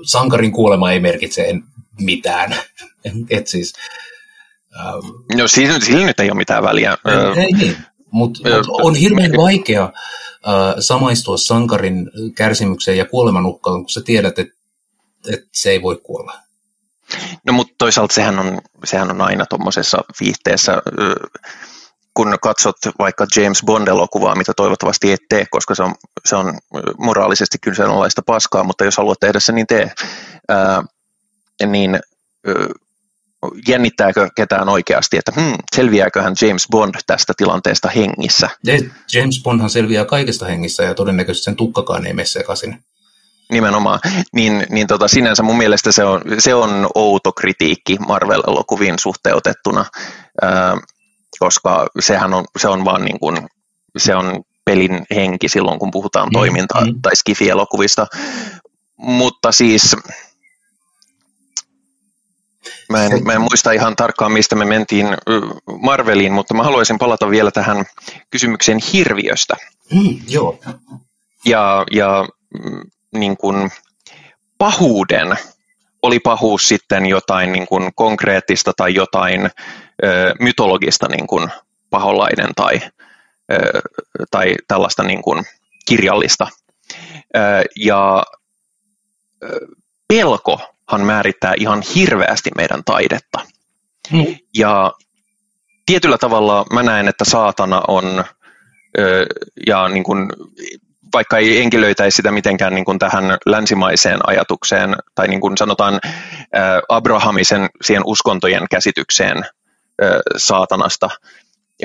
sankarin kuolema ei merkitse mitään. Et siis, ähm, no sillä, sillä nyt ei ole mitään väliä. Ei, ei niin, mutta mut on hirveän vaikea äh, samaistua sankarin kärsimykseen ja kuolemanuhkaan, kun sä tiedät, että et se ei voi kuolla. No mutta toisaalta sehän on, sehän on aina tuommoisessa viihteessä kun katsot vaikka James Bond-elokuvaa, mitä toivottavasti et tee, koska se on, se on moraalisesti kyseenalaista paskaa, mutta jos haluat tehdä se, niin tee. Ää, niin jännittääkö ketään oikeasti, että hmm, selviääköhän James Bond tästä tilanteesta hengissä? James Bondhan selviää kaikesta hengissä ja todennäköisesti sen tukkakaan ei mene sekaisin. Nimenomaan. Niin, niin tota, sinänsä mun mielestä se on, se on outo kritiikki Marvel-elokuviin suhteutettuna. Ää, koska sehän on, se on vaan niin kuin, se on pelin henki silloin, kun puhutaan mm, toiminta- mm. tai skifi-elokuvista. Mutta siis Mä en, mä en muista ihan tarkkaan, mistä me mentiin Marveliin, mutta mä haluaisin palata vielä tähän kysymykseen hirviöstä. Mm, joo. Ja, ja mm, niin kuin pahuuden, oli pahuus sitten jotain niin kuin konkreettista tai jotain ö, mytologista niin kuin paholainen tai, ö, tai tällaista niin kuin kirjallista. Ö, ja ö, pelkohan määrittää ihan hirveästi meidän taidetta. Mm. Ja tietyllä tavalla mä näen, että saatana on, ö, ja niin kuin vaikka ei enkilöitäisi sitä mitenkään niin kuin tähän länsimaiseen ajatukseen, tai niin kuin sanotaan Abrahamisen siihen uskontojen käsitykseen saatanasta,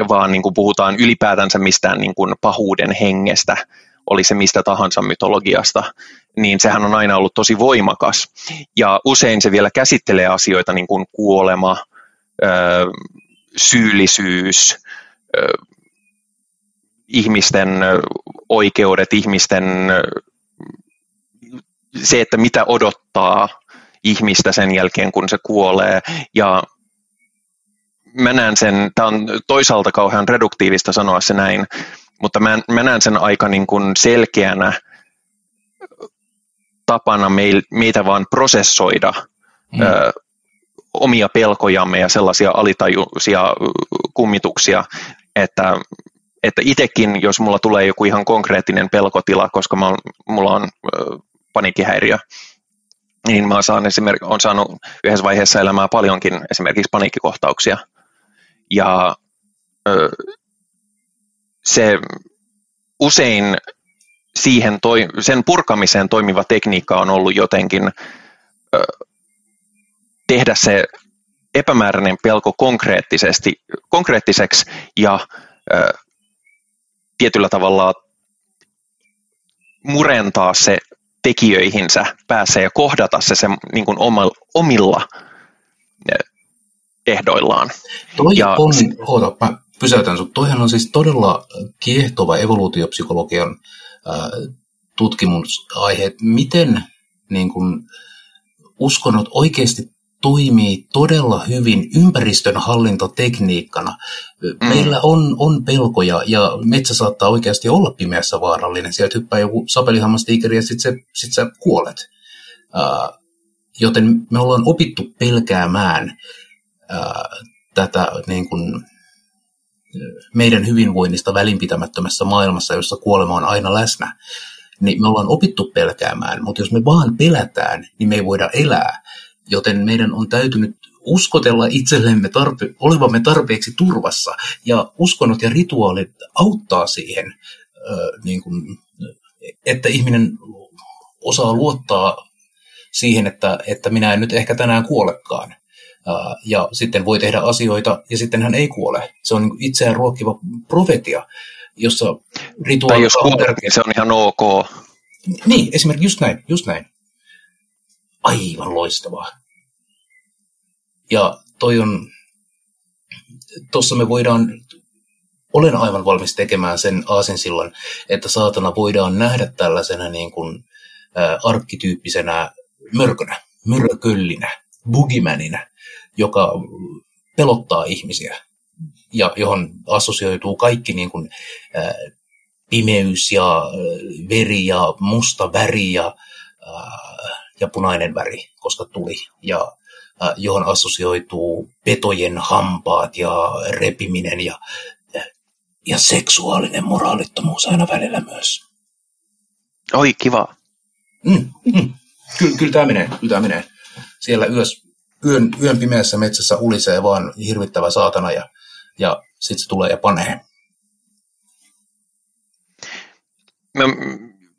vaan niin kuin puhutaan ylipäätänsä mistään niin kuin pahuuden hengestä, oli se mistä tahansa mytologiasta, niin sehän on aina ollut tosi voimakas. Ja usein se vielä käsittelee asioita niin kuin kuolema, syyllisyys, ihmisten oikeudet, ihmisten se, että mitä odottaa ihmistä sen jälkeen, kun se kuolee. Ja mä näen sen, tämä on toisaalta kauhean reduktiivista sanoa se näin, mutta mä, mä näen sen aika niin kuin selkeänä tapana meitä vaan prosessoida mm. ö, omia pelkojamme ja sellaisia alitajuisia kummituksia, että että itsekin, jos mulla tulee joku ihan konkreettinen pelkotila, koska mä, mulla on paniikkihäiriö, niin mä saan esimerkiksi, on saanut yhdessä vaiheessa elämää paljonkin esimerkiksi paniikkikohtauksia. Ja ö, se usein siihen toi, sen purkamiseen toimiva tekniikka on ollut jotenkin ö, tehdä se epämääräinen pelko konkreettisesti, konkreettiseksi ja ö, tietyllä tavalla murentaa se tekijöihinsä päässä ja kohdata se, se niin kuin omilla ehdoillaan. Toi ja on, sit... oota, mä pysäytän sut, toihan on siis todella kiehtova evoluutiopsykologian äh, tutkimusaihe, miten niin kuin, uskonnot oikeasti toimii todella hyvin ympäristön hallintotekniikkana. Mm. Meillä on, on pelkoja ja metsä saattaa oikeasti olla pimeässä vaarallinen. Sieltä hyppää joku sapelihammastiikeri ja sitten sit sä kuolet. Uh, joten me ollaan opittu pelkäämään uh, tätä niin kuin, meidän hyvinvoinnista välinpitämättömässä maailmassa, jossa kuolema on aina läsnä. Niin me ollaan opittu pelkäämään, mutta jos me vaan pelätään, niin me ei voida elää joten meidän on täytynyt uskotella itsellemme tarpe- olevamme tarpeeksi turvassa, ja uskonnot ja rituaalit auttaa siihen, äh, niin kuin, että ihminen osaa luottaa siihen, että, että minä en nyt ehkä tänään kuolekaan. Äh, ja sitten voi tehdä asioita, ja sitten hän ei kuole. Se on niin itseään ruokkiva profetia, jossa rituaalit... Tai jos kuolet, niin se on ihan ok. Niin, esimerkiksi just näin, just näin. Aivan loistavaa. Ja toi on, tuossa me voidaan, olen aivan valmis tekemään sen aasinsillan, että saatana voidaan nähdä tällaisena niin kuin, ä, arkkityyppisenä mörkönä, mörköllinä, bugimanina, joka pelottaa ihmisiä ja johon assosioituu kaikki niin kuin, ä, pimeys ja veri ja musta väri ja, ä, ja punainen väri, koska tuli. Ja johon assosioituu petojen hampaat ja repiminen ja, ja seksuaalinen moraalittomuus aina välillä myös. Oi, kiva. Mm, mm. Kyllä, kyllä tämä menee, kyllä tämä menee. Siellä yös, yön, yön pimeässä metsässä ulisee vaan hirvittävä saatana ja, ja sitten se tulee ja panee. Mä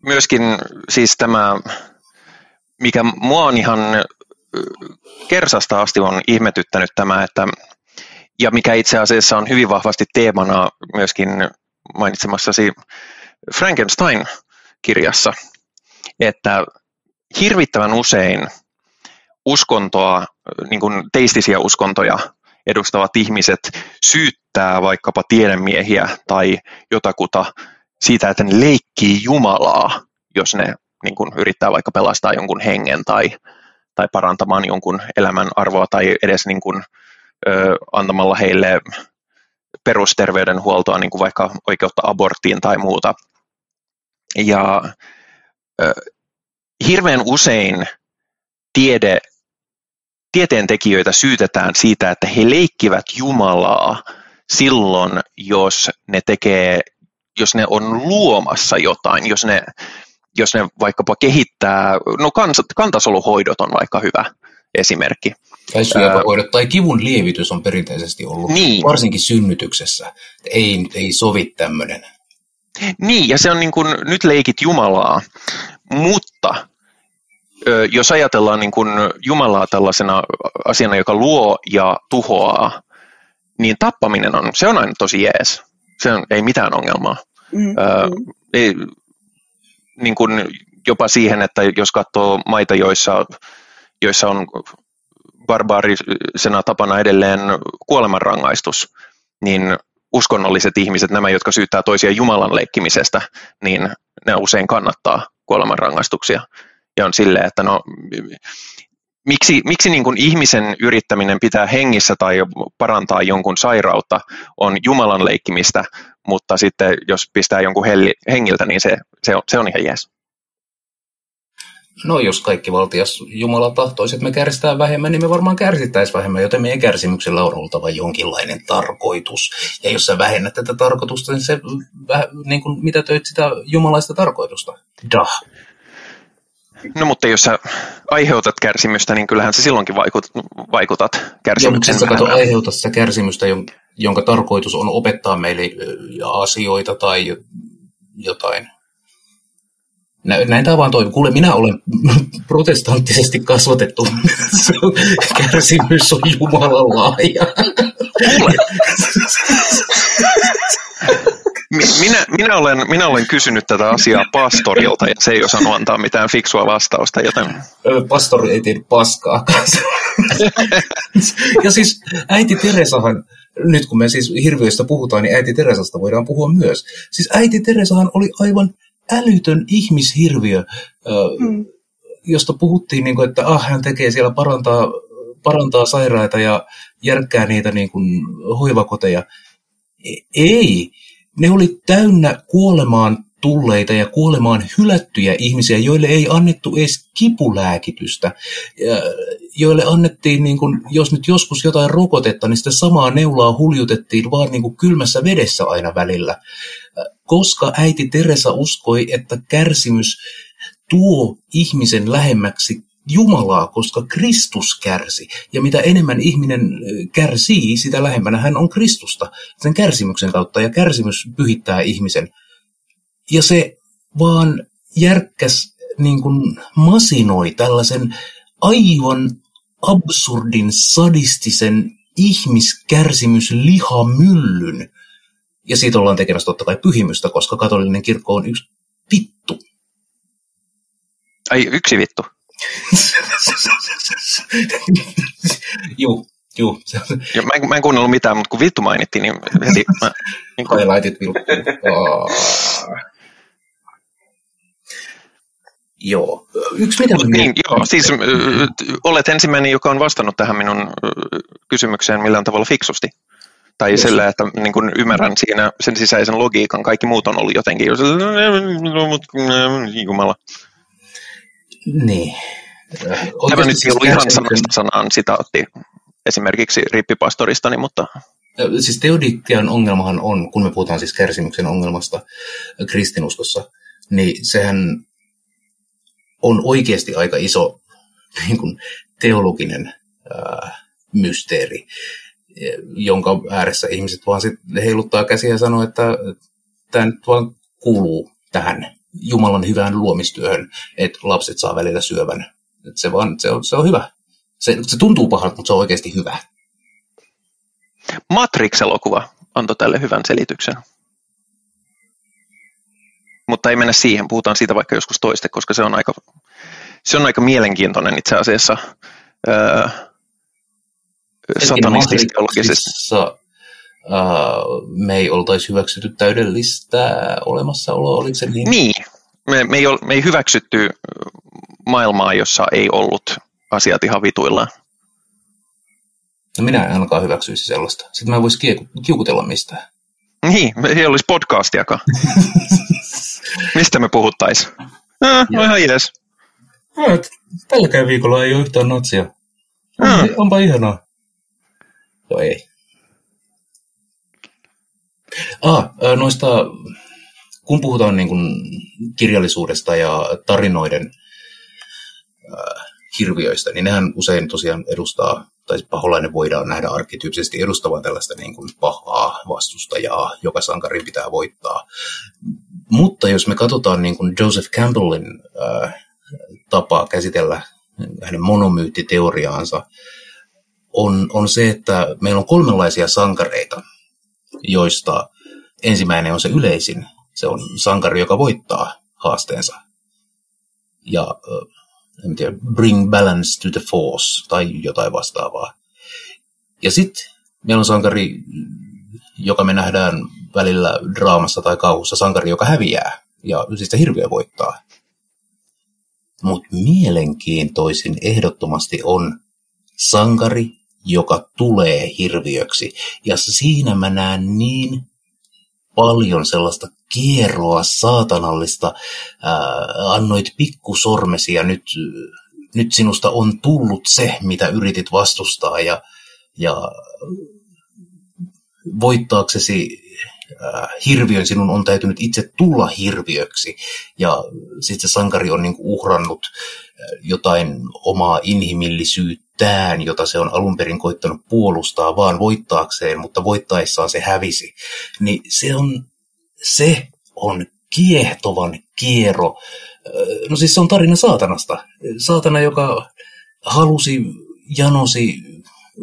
myöskin siis tämä, mikä mua on ihan kersasta asti on ihmetyttänyt tämä, että, ja mikä itse asiassa on hyvin vahvasti teemana myöskin mainitsemassasi Frankenstein-kirjassa, että hirvittävän usein uskontoa, niin kuin teistisiä uskontoja edustavat ihmiset syyttää vaikkapa tiedemiehiä tai jotakuta siitä, että ne leikkii Jumalaa, jos ne niin kuin, yrittää vaikka pelastaa jonkun hengen tai tai parantamaan jonkun elämän arvoa tai edes niin kuin, ö, antamalla heille perusterveydenhuoltoa, niin kuin vaikka oikeutta aborttiin tai muuta. Ja ö, hirveän usein tiede tieteentekijöitä syytetään siitä, että he leikkivät Jumalaa silloin, jos ne tekee, jos ne on luomassa jotain, jos ne, jos ne vaikkapa kehittää, no kans, kantasoluhoidot on vaikka hyvä esimerkki. Tai syöpähoidot tai kivun lievitys on perinteisesti ollut, niin. varsinkin synnytyksessä. Ei, ei sovi tämmöinen. Niin, ja se on niin kuin, nyt leikit Jumalaa, mutta jos ajatellaan niin kuin Jumalaa tällaisena asiana, joka luo ja tuhoaa, niin tappaminen on, se on aina tosi jees. Se on, ei mitään ongelmaa. Mm, ö, mm. Ei, niin kuin jopa siihen, että jos katsoo maita, joissa, joissa on barbaarisena tapana edelleen kuolemanrangaistus, niin uskonnolliset ihmiset, nämä, jotka syyttää toisia Jumalan leikkimisestä, niin ne usein kannattaa kuolemanrangaistuksia. Ja on silleen, että no, miksi, miksi niin kuin ihmisen yrittäminen pitää hengissä tai parantaa jonkun sairautta on Jumalan leikkimistä, mutta sitten jos pistää jonkun helli, hengiltä, niin se, se, on, se on ihan jees. No jos kaikki valtias Jumala tahtoisi, että me kärsitään vähemmän, niin me varmaan kärsittäisiin vähemmän, joten meidän kärsimyksellä on oltava jonkinlainen tarkoitus. Ja jos sä vähennät tätä tarkoitusta, niin se niin kuin, mitä töit sitä jumalaista tarkoitusta. Dah. No mutta jos sä aiheutat kärsimystä, niin kyllähän sä silloinkin vaikut, vaikutat kärsimyksen Joo, mutta sä aiheutat sitä kärsimystä, jonka tarkoitus on opettaa meille asioita tai jotain näin tämä vaan toimii. Kuule, minä olen protestanttisesti kasvatettu. Kärsimys on Jumalan laaja. Minä, minä, olen, minä olen kysynyt tätä asiaa pastorilta ja se ei osannut antaa mitään fiksua vastausta, joten... Pastori ei tiedä paskaa Ja siis äiti Teresahan, nyt kun me siis hirviöistä puhutaan, niin äiti Teresasta voidaan puhua myös. Siis äiti Teresahan oli aivan älytön ihmishirviö, mm. josta puhuttiin, niin kuin, että ah, hän tekee siellä parantaa, parantaa sairaita ja järkkää niitä niin kuin, hoivakoteja. E, ei, ne oli täynnä kuolemaan tulleita ja kuolemaan hylättyjä ihmisiä, joille ei annettu edes kipulääkitystä, joille annettiin, niin kuin, jos nyt joskus jotain rokotetta, niin sitä samaa neulaa huljutettiin vaan niin kuin kylmässä vedessä aina välillä. Koska äiti Teresa uskoi, että kärsimys tuo ihmisen lähemmäksi Jumalaa, koska Kristus kärsi. Ja mitä enemmän ihminen kärsii, sitä lähempänä hän on Kristusta sen kärsimyksen kautta. Ja kärsimys pyhittää ihmisen. Ja se vaan järkkäs niin kuin masinoi tällaisen aivan absurdin, sadistisen ihmiskärsimyslihamyllyn, ja siitä ollaan tekemässä totta kai pyhimystä, koska katolinen kirkko on yksi vittu. Ai, yksi vittu? Juu, juu. Ja mä, en, mä en kuunnellut mitään, mutta kun vittu mainittiin, niin heti mä... Niin laitit vittu. Joo. Yksi mitä... Niin, joo, siis olet ensimmäinen, joka on vastannut tähän minun kysymykseen millään tavalla fiksusti. Tai yes. sillä, että niin kuin ymmärrän siinä sen sisäisen logiikan. Kaikki muut on ollut jotenkin, jumala. Niin. Tämä nyt ei ollut ihan sanasta sanaan sitaatti esimerkiksi rippipastoristani, mutta... Siis teodikian ongelmahan on, kun me puhutaan siis kärsimyksen ongelmasta kristinuskossa, niin sehän on oikeasti aika iso niin kuin, teologinen ää, mysteeri jonka ääressä ihmiset vaan sit heiluttaa käsiä ja sanoo, että tämä nyt vaan kuuluu tähän Jumalan hyvään luomistyöhön, että lapset saa välillä syövän. että se, vaan, se, on, se on hyvä. Se, se tuntuu pahalta, mutta se on oikeasti hyvä. Matrix-elokuva antoi tälle hyvän selityksen. Mutta ei mennä siihen, puhutaan siitä vaikka joskus toiste, koska se on aika, se on aika mielenkiintoinen itse asiassa. Öö, satanistisch-teologisesti. Uh, me ei oltaisi hyväksytty täydellistä olemassaoloa, oliko se niin? Niin, me, me, ei, ol, me ei hyväksytty maailmaa, jossa ei ollut asiat ihan vituillaan. No minä en ainakaan hyväksyisi sellaista. Sitten mä en voisi kiukutella mistään. Niin, ei olisi podcastiakaan. Mistä me puhuttaisiin? Ah, no ihan jees. Tälläkään viikolla ei ole yhtään natsia. Onpa, mm. onpa ihanaa. No ei. Ah, noista, kun puhutaan niin kuin kirjallisuudesta ja tarinoiden äh, hirviöistä, niin nehän usein tosiaan edustaa, tai paholainen voidaan nähdä arkkityyppisesti edustavan tällaista niin kuin pahaa vastustajaa, joka sankarin pitää voittaa. Mutta jos me katsotaan niin kuin Joseph Campbellin äh, tapaa käsitellä hänen monomyyttiteoriaansa, on, on se, että meillä on kolmenlaisia sankareita, joista ensimmäinen on se yleisin. Se on sankari, joka voittaa haasteensa. Ja en tiedä, bring balance to the force tai jotain vastaavaa. Ja sitten meillä on sankari, joka me nähdään välillä draamassa tai kauhussa, sankari, joka häviää ja siis se hirviö voittaa. Mutta mielenkiintoisin ehdottomasti on sankari, joka tulee hirviöksi. Ja siinä mä näen niin paljon sellaista kierroa saatanallista. Ää, annoit pikkusormesi ja nyt, nyt sinusta on tullut se, mitä yritit vastustaa. Ja, ja voittaaksesi äh, hirviön sinun on täytynyt itse tulla hirviöksi. Ja sitten se sankari on niinku uhrannut jotain omaa inhimillisyyttään, jota se on alun perin koittanut puolustaa vaan voittaakseen, mutta voittaessaan se hävisi. Niin se on, se on kiehtovan kiero. No siis se on tarina saatanasta. Saatana, joka halusi, janosi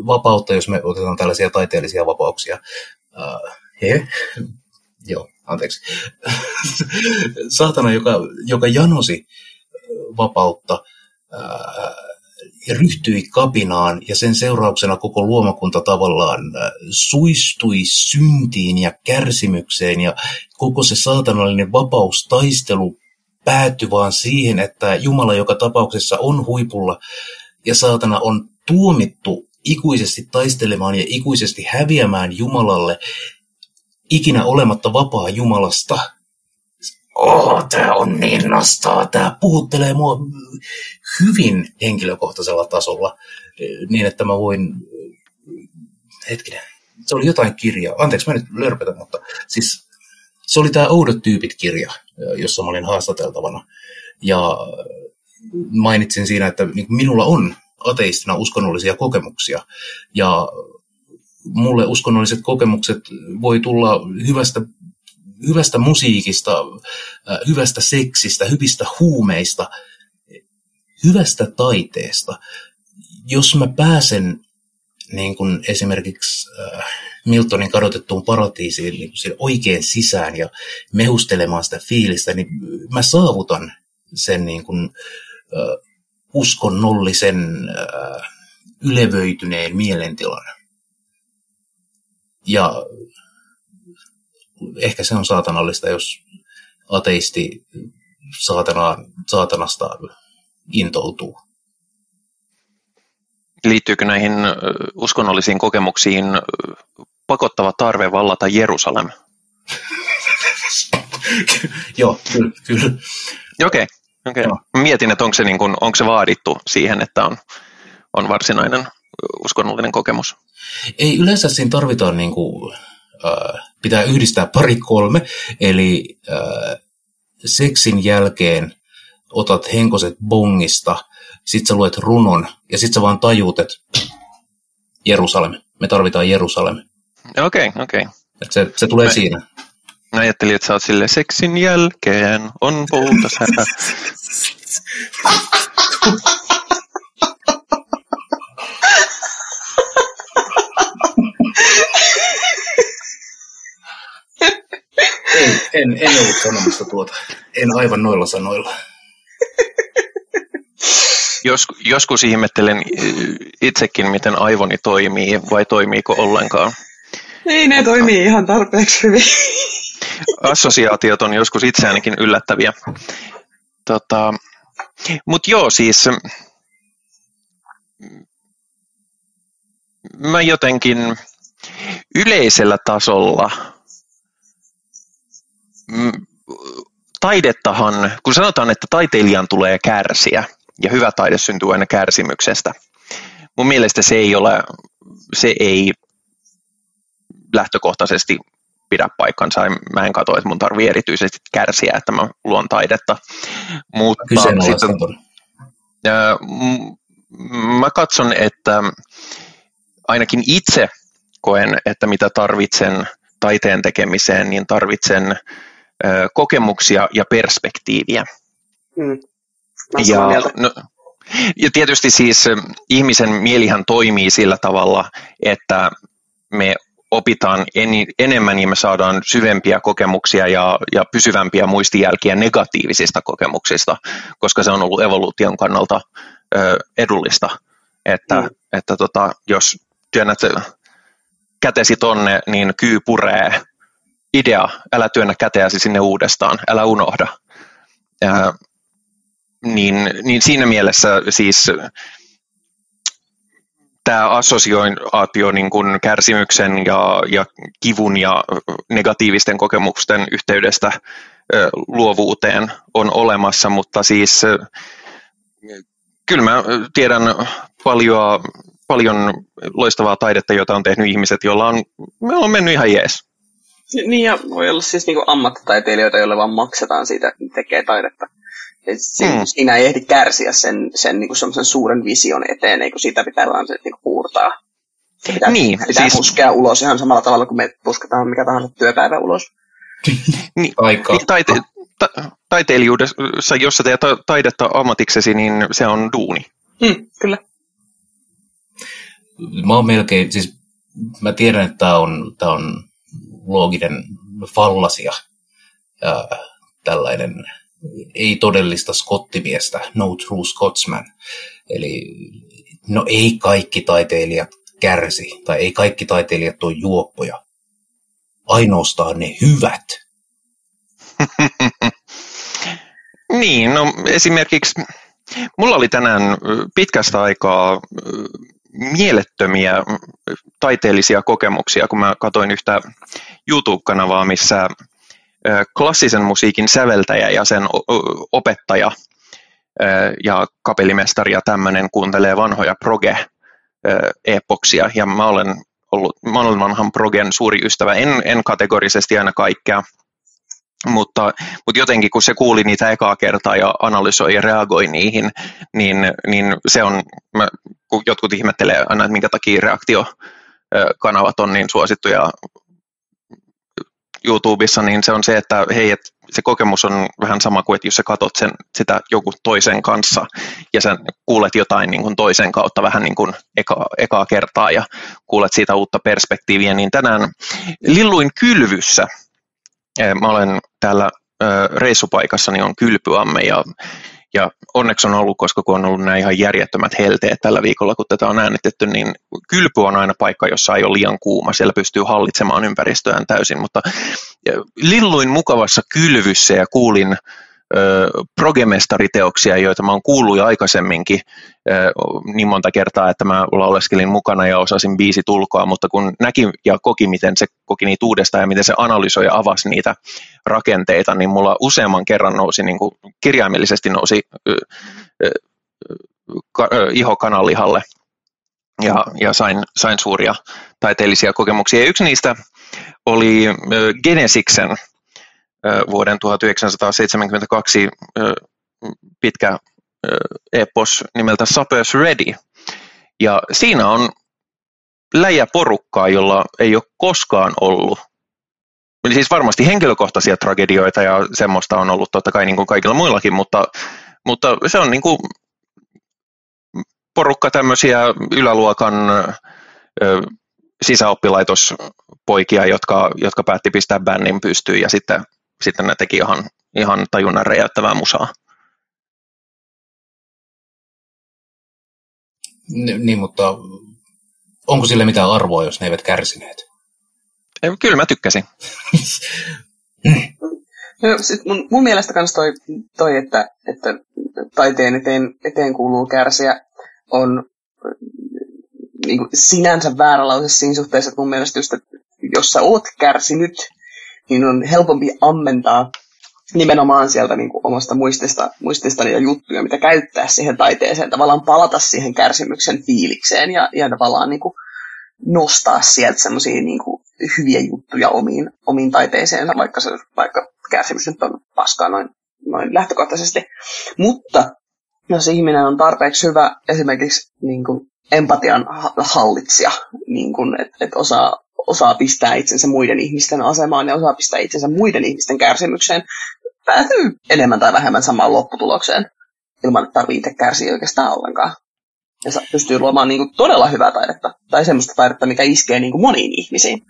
vapautta, jos me otetaan tällaisia taiteellisia vapauksia. Uh, he, joo, anteeksi. Saatana, joka, joka janosi vapautta ryhtyi kapinaan ja sen seurauksena koko luomakunta tavallaan suistui syntiin ja kärsimykseen ja koko se saatanallinen vapaustaistelu päättyi vaan siihen, että Jumala joka tapauksessa on huipulla ja saatana on tuomittu ikuisesti taistelemaan ja ikuisesti häviämään Jumalalle ikinä olematta vapaa Jumalasta – oh, tämä on niin nastaa, tämä puhuttelee mua hyvin henkilökohtaisella tasolla, niin että mä voin, hetkinen, se oli jotain kirjaa, anteeksi mä nyt lörpötän, mutta siis se oli tämä Oudot tyypit-kirja, jossa mä olin haastateltavana, ja mainitsin siinä, että niin minulla on ateistina uskonnollisia kokemuksia, ja mulle uskonnolliset kokemukset voi tulla hyvästä hyvästä musiikista, hyvästä seksistä, hyvistä huumeista, hyvästä taiteesta. Jos mä pääsen niin kuin esimerkiksi Miltonin kadotettuun paratiisiin niin kuin oikein sisään ja mehustelemaan sitä fiilistä, niin mä saavutan sen niin kuin, äh, uskonnollisen ylevöityneen mielentilan. Ja ehkä se on saatanallista, jos ateisti saatana, saatanasta intoutuu. Liittyykö näihin uskonnollisiin kokemuksiin pakottava tarve vallata Jerusalem? Joo, kyllä. kyllä. Okei, okay, okay. mietin, että onko se, niin kuin, onko se vaadittu siihen, että on, on varsinainen uskonnollinen kokemus? Ei, yleensä siinä tarvitaan niin kuin, pitää yhdistää pari kolme, eli äh, seksin jälkeen otat henkoset bongista, sit sä luet runon ja sit sä vaan tajuut, että Jerusalem, me tarvitaan Jerusalem. Okei, okay, okei. Okay. Se, se tulee mä, siinä. Mä ajattelin, että sä oot sille seksin jälkeen on puuta En, en, en ollut sanomassa tuota. En aivan noilla sanoilla. Jos, joskus ihmettelen itsekin, miten aivoni toimii, vai toimiiko ollenkaan. Ei, ne toimii ihan tarpeeksi hyvin. Assosiaatiot on joskus itseäänkin yllättäviä. Tota, Mutta joo, siis mä jotenkin yleisellä tasolla Mm, taidettahan, kun sanotaan, että taiteilijan tulee kärsiä, ja hyvä taide syntyy aina kärsimyksestä, mun mielestä se ei ole, se ei lähtökohtaisesti pidä paikkansa. Mä en katso, että mun tarvii erityisesti kärsiä, että mä luon taidetta. Mutta sitten, mä katson, että ainakin itse koen, että mitä tarvitsen taiteen tekemiseen, niin tarvitsen kokemuksia ja perspektiiviä. Mm. Ja, no, ja tietysti siis ihmisen mielihän toimii sillä tavalla, että me opitaan en, enemmän ja me saadaan syvempiä kokemuksia ja, ja pysyvämpiä muistijälkiä negatiivisista kokemuksista, koska se on ollut evoluution kannalta ö, edullista, että, mm. että tota, jos työnnät kätesi tonne, niin kyy puree. Idea, älä työnnä käteäsi sinne uudestaan, älä unohda. Ja, niin, niin siinä mielessä siis tämä assosioaatio niin kuin kärsimyksen ja, ja kivun ja negatiivisten kokemusten yhteydestä luovuuteen on olemassa, mutta siis kyllä mä tiedän paljon, paljon loistavaa taidetta, jota on tehnyt ihmiset, joilla on, on mennyt ihan jees. Niin ja voi olla siis niinku ammattitaiteilijoita, joille vaan maksetaan siitä, että tekee taidetta. Et mm. Siinä ei ehdi kärsiä sen, sen niinku suuren vision eteen, eikö siitä pitää vaan se niinku puurtaa. Se pitää, niin, pitää siis... puskea ulos ihan samalla tavalla kuin me pusketaan mikä tahansa työpäivä ulos. niin, Aika. Niin, taite, ta, taiteilijuudessa, jos sä teet taidetta ammatiksesi, niin se on duuni. Mm, kyllä. Mä oon melkein, siis mä tiedän, että tämä on, tää on looginen fallasia, ja tällainen ei-todellista skottimiestä, no true Scotsman. Eli no ei kaikki taiteilijat kärsi, tai ei kaikki taiteilijat ole juoppoja. Ainoastaan ne hyvät. niin, no esimerkiksi mulla oli tänään pitkästä aikaa mielettömiä taiteellisia kokemuksia, kun mä katsoin yhtä YouTube-kanavaa, missä klassisen musiikin säveltäjä ja sen opettaja ja kapellimestari ja tämmöinen kuuntelee vanhoja proge-epoksia. Ja mä olen ollut, vanhan progen suuri ystävä, en, en kategorisesti aina kaikkea, mutta, mutta jotenkin kun se kuuli niitä ekaa kertaa ja analysoi ja reagoi niihin, niin, niin se on, mä, kun jotkut ihmettelee aina, että minkä takia reaktiokanavat on niin suosittuja YouTubessa, niin se on se, että hei, et se kokemus on vähän sama kuin, että jos sä katot sen, sitä joku toisen kanssa ja sä kuulet jotain niin kuin toisen kautta vähän niin kuin eka, ekaa kertaa ja kuulet siitä uutta perspektiiviä, niin tänään Lilluin kylvyssä, mä olen täällä reissupaikassa, niin on kylpyamme ja ja onneksi on ollut, koska kun on ollut nämä ihan järjettömät helteet tällä viikolla, kun tätä on äänitetty, niin kylpy on aina paikka, jossa ei ole liian kuuma. Siellä pystyy hallitsemaan ympäristöään täysin, mutta lilluin mukavassa kylvyssä ja kuulin progemestariteoksia, joita mä oon kuullut jo aikaisemminkin niin monta kertaa, että mä lauleskelin mukana ja osasin biisi tulkoa, mutta kun näki ja koki, miten se koki niitä uudestaan ja miten se analysoi ja avasi niitä rakenteita, niin mulla useamman kerran nousi, niin kuin kirjaimellisesti nousi iho kanalihalle ja, ja sain, sain suuria taiteellisia kokemuksia. Ja yksi niistä oli Genesiksen vuoden 1972 pitkä epos nimeltä Suppers Ready. Ja siinä on läjä porukkaa, jolla ei ole koskaan ollut. Eli siis varmasti henkilökohtaisia tragedioita ja semmoista on ollut totta kai niin kuin kaikilla muillakin, mutta, mutta se on niin kuin porukka tämmöisiä yläluokan sisäoppilaitospoikia, jotka, jotka päätti pistää bännin pystyyn ja sitten sitten ne teki ihan, ihan tajunnan räjäyttävää musaa. Niin, mutta onko sille mitään arvoa, jos ne eivät kärsineet? Kyllä mä tykkäsin. no, sit mun, mun mielestä myös toi, toi että, että taiteen eteen, eteen kuuluu kärsiä, on niin kuin sinänsä väärä lause siinä suhteessa, että mun mielestä just, että jos sä oot kärsinyt, niin on helpompi ammentaa nimenomaan sieltä niin kuin omasta muistista, muististani ja juttuja, mitä käyttää siihen taiteeseen, tavallaan palata siihen kärsimyksen fiilikseen ja, ja tavallaan niin kuin nostaa sieltä semmoisia niin hyviä juttuja omiin, omiin taiteeseensa, vaikka, se, vaikka kärsimys nyt on paskaa noin, noin lähtökohtaisesti. Mutta jos ihminen on tarpeeksi hyvä esimerkiksi niin kuin empatian hallitsija, niin että et osaa, osaa pistää itsensä muiden ihmisten asemaan ja osaa pistää itsensä muiden ihmisten kärsimykseen, päätyy enemmän tai vähemmän samaan lopputulokseen, ilman että tarvitsee itse kärsiä oikeastaan ollenkaan. Ja pystyy luomaan niin kuin todella hyvää taidetta, tai semmoista taidetta, mikä iskee niin kuin moniin ihmisiin.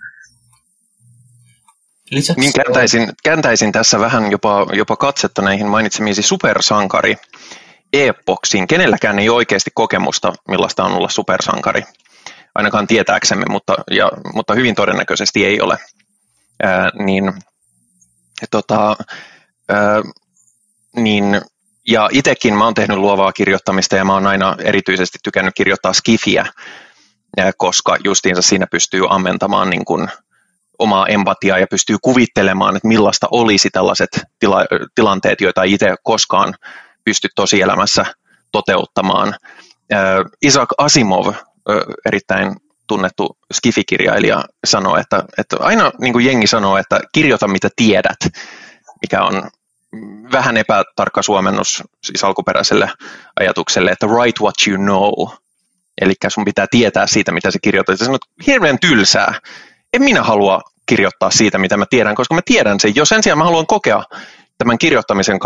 Lisäksi niin kääntäisin, kääntäisin tässä vähän jopa, jopa katsetta näihin mainitsemiisi supersankari epoksiin. Kenelläkään ei ole oikeasti kokemusta, millaista on olla supersankari. Ainakaan tietääksemme, mutta, ja, mutta hyvin todennäköisesti ei ole. Ää, niin, tota, ää, niin, ja itsekin mä oon tehnyt luovaa kirjoittamista ja mä oon aina erityisesti tykännyt kirjoittaa skifiä, koska justiinsa siinä pystyy ammentamaan niin kuin, omaa empatiaa ja pystyy kuvittelemaan, että millaista olisi tällaiset tila- tilanteet, joita ei itse koskaan pysty tosielämässä toteuttamaan. Isaac Asimov, erittäin tunnettu skifikirjailija, sanoi, että, että aina niin kuin jengi sanoo, että kirjoita mitä tiedät, mikä on vähän epätarkka suomennus siis alkuperäiselle ajatukselle, että write what you know, eli sun pitää tietää siitä, mitä se kirjoitat. Se on hirveän tylsää, en minä halua kirjoittaa siitä, mitä mä tiedän, koska mä tiedän sen. Jos sen sijaan mä haluan kokea tämän kirjoittamisen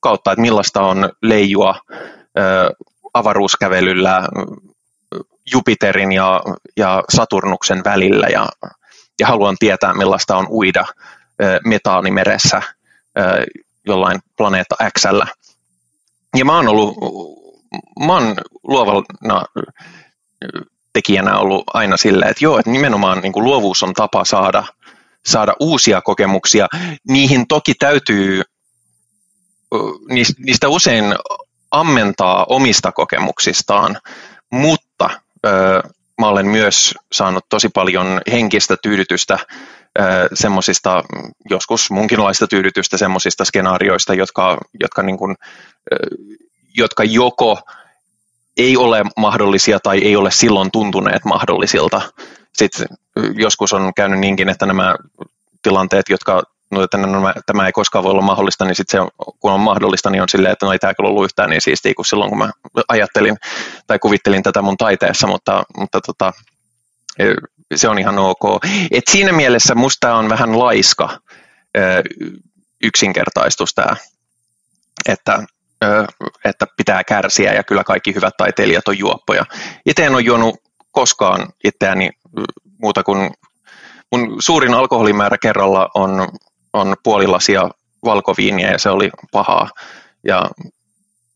kautta, että millaista on leijua avaruuskävelyllä Jupiterin ja, ja Saturnuksen välillä ja, ja haluan tietää, millaista on uida metaanimeressä jollain planeetta Xllä. Ja mä oon ollut, mä oon luovana tekijänä ollut aina silleen, että joo, että nimenomaan niin kuin luovuus on tapa saada, saada uusia kokemuksia. Niihin toki täytyy, niistä usein ammentaa omista kokemuksistaan, mutta mä olen myös saanut tosi paljon henkistä tyydytystä semmoisista, joskus munkinlaista tyydytystä semmoisista skenaarioista, jotka, jotka, niin kuin, jotka joko ei ole mahdollisia tai ei ole silloin tuntuneet mahdollisilta. Sitten joskus on käynyt niinkin, että nämä tilanteet, jotka no, että nämä, tämä ei koskaan voi olla mahdollista, niin sitten kun on mahdollista, niin on silleen, että no ei tämä kyllä ollut yhtään niin siistiä kuin silloin, kun mä ajattelin tai kuvittelin tätä mun taiteessa, mutta, mutta tota, e, se on ihan ok. Et siinä mielessä musta on vähän laiska yksinkertaistus tämä, että että pitää kärsiä ja kyllä kaikki hyvät taiteilijat on juoppoja. Itse en ole juonut koskaan itseäni muuta kuin mun suurin alkoholimäärä kerralla on, on puoli lasia valkoviiniä ja se oli pahaa. Ja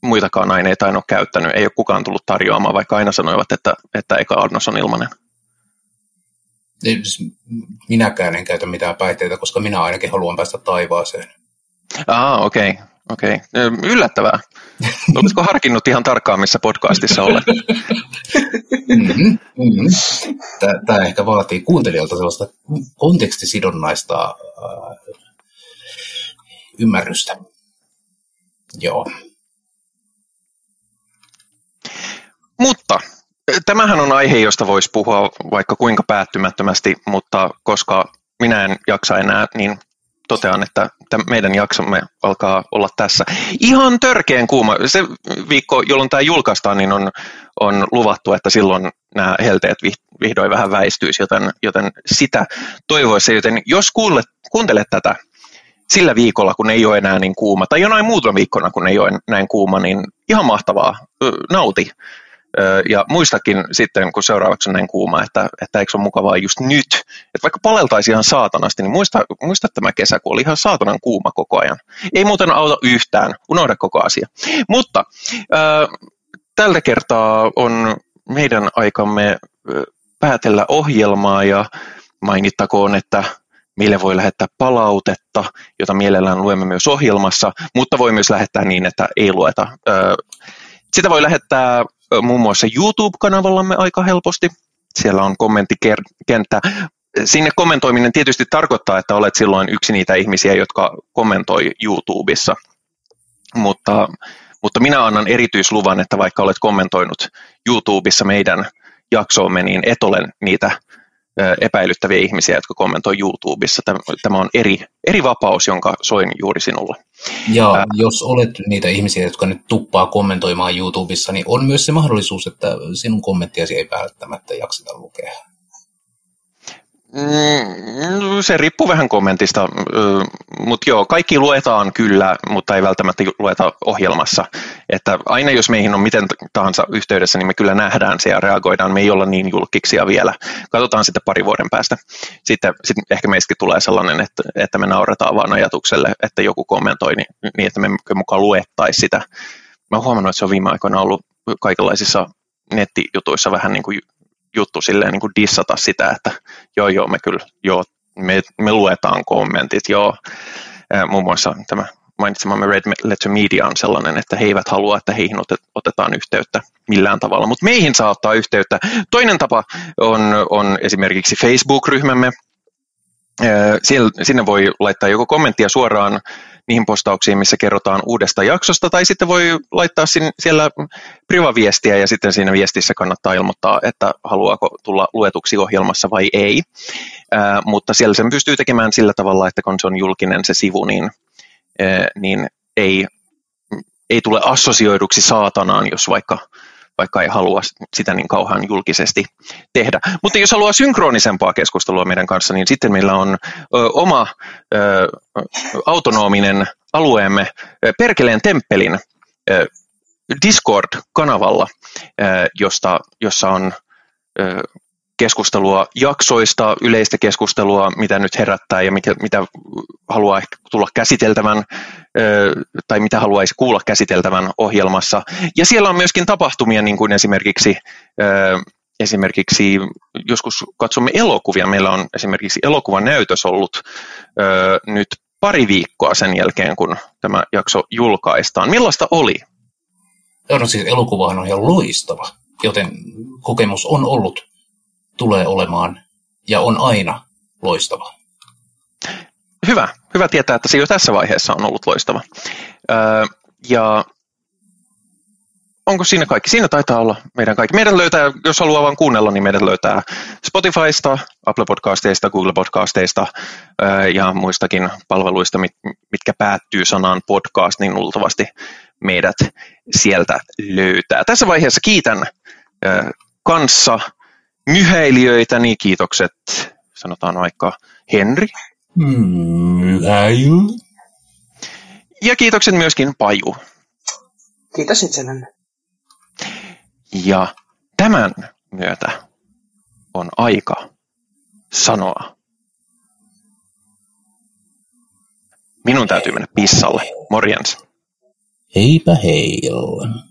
muitakaan aineita en ole käyttänyt. Ei ole kukaan tullut tarjoamaan, vaikka aina sanoivat, että, että eka annos on ilmainen. Siis minäkään en käytä mitään päihteitä, koska minä ainakin haluan päästä taivaaseen. Ah, okei. Okay. Okei, okay. yllättävää. Oletko harkinnut ihan tarkkaan, missä podcastissa olet? mm-hmm. Mm-hmm. Tämä ehkä vaatii kuuntelijalta sellaista kontekstisidonnaista äh, ymmärrystä. Joo. Mutta tämähän on aihe, josta voisi puhua vaikka kuinka päättymättömästi, mutta koska minä en jaksa enää, niin totean, että meidän jaksomme alkaa olla tässä. Ihan törkeän kuuma. Se viikko, jolloin tämä julkaistaan, niin on, on luvattu, että silloin nämä helteet vihdoin vähän väistyisi, joten, joten sitä toivoisi. Joten jos kuulet, kuuntelet tätä sillä viikolla, kun ei ole enää niin kuuma, tai jonain muutama viikkona, kun ei ole näin kuuma, niin ihan mahtavaa. Nauti ja muistakin sitten, kun seuraavaksi on näin kuuma, että, että eikö se ole mukavaa just nyt, että vaikka paleltaisi ihan saatanasti, niin muista, muista tämä kesä, kun oli ihan saatanan kuuma koko ajan. Ei muuten auta yhtään, unohda koko asia. Mutta äh, tällä kertaa on meidän aikamme päätellä ohjelmaa ja mainittakoon, että meille voi lähettää palautetta, jota mielellään luemme myös ohjelmassa, mutta voi myös lähettää niin, että ei lueta. Sitä voi lähettää muun muassa YouTube-kanavallamme aika helposti. Siellä on kommenttikenttä. sinne kommentoiminen tietysti tarkoittaa, että olet silloin yksi niitä ihmisiä, jotka kommentoi YouTubessa, mutta, mutta minä annan erityisluvan, että vaikka olet kommentoinut YouTubessa meidän jaksoomme, niin et ole niitä epäilyttäviä ihmisiä, jotka kommentoi YouTubessa. Tämä on eri, eri vapaus, jonka soin juuri sinulle. Ja Ää... jos olet niitä ihmisiä, jotka nyt tuppaa kommentoimaan YouTubessa, niin on myös se mahdollisuus, että sinun kommenttiasi ei välttämättä jakseta lukea. Mm, se riippuu vähän kommentista, mutta joo, kaikki luetaan kyllä, mutta ei välttämättä lueta ohjelmassa. Että aina jos meihin on miten tahansa yhteydessä, niin me kyllä nähdään se ja reagoidaan. Me ei olla niin julkiksia vielä. Katsotaan sitten pari vuoden päästä. Sitten, sitten ehkä meistäkin tulee sellainen, että, että me nauretaan vaan ajatukselle, että joku kommentoi niin, niin että me mukaan luettaisiin sitä. Mä huomannut, että se on viime aikoina ollut kaikenlaisissa nettijutuissa vähän niin kuin juttu silleen niin kuin dissata sitä, että joo joo me kyllä, joo, me, me luetaan kommentit, joo. Muun muassa tämä mainitsemamme Red Letter Media on sellainen, että he eivät halua, että heihin otetaan yhteyttä millään tavalla, mutta meihin saa ottaa yhteyttä. Toinen tapa on, on esimerkiksi Facebook-ryhmämme. Siellä, sinne voi laittaa joko kommenttia suoraan niihin postauksiin, missä kerrotaan uudesta jaksosta, tai sitten voi laittaa sinne, siellä privaviestiä ja sitten siinä viestissä kannattaa ilmoittaa, että haluaako tulla luetuksi ohjelmassa vai ei. Ää, mutta siellä sen pystyy tekemään sillä tavalla, että kun se on julkinen se sivu, niin, ää, niin ei, ei tule assosioiduksi saatanaan, jos vaikka vaikka ei halua sitä niin kauhean julkisesti tehdä. Mutta jos haluaa synkronisempaa keskustelua meidän kanssa, niin sitten meillä on ö, oma ö, autonominen alueemme Perkeleen temppelin ö, Discord-kanavalla, ö, josta, jossa on keskustelua jaksoista, yleistä keskustelua, mitä nyt herättää ja mitä, mitä haluaa ehkä tulla käsiteltävän tai mitä haluaisi kuulla käsiteltävän ohjelmassa. Ja siellä on myöskin tapahtumia, niin kuin esimerkiksi, esimerkiksi joskus katsomme elokuvia. Meillä on esimerkiksi elokuvan näytös ollut nyt pari viikkoa sen jälkeen, kun tämä jakso julkaistaan. Millaista oli? No siis elokuvahan on ihan loistava, joten kokemus on ollut tulee olemaan ja on aina loistava. Hyvä. Hyvä tietää, että se jo tässä vaiheessa on ollut loistava. Öö, ja onko siinä kaikki? Siinä taitaa olla meidän kaikki. Meidän löytää, jos haluaa vain kuunnella, niin meidän löytää Spotifysta, Apple Podcasteista, Google Podcasteista ja muistakin palveluista, mitkä päättyy sanaan podcast, niin luultavasti meidät sieltä löytää. Tässä vaiheessa kiitän kanssa myhäilijöitä, niin kiitokset, sanotaan vaikka Henri. Myhäily. Ja kiitokset myöskin Paju. Kiitos itsellenne. Ja tämän myötä on aika sanoa. Minun täytyy mennä pissalle. Morjens. Heipä heillä.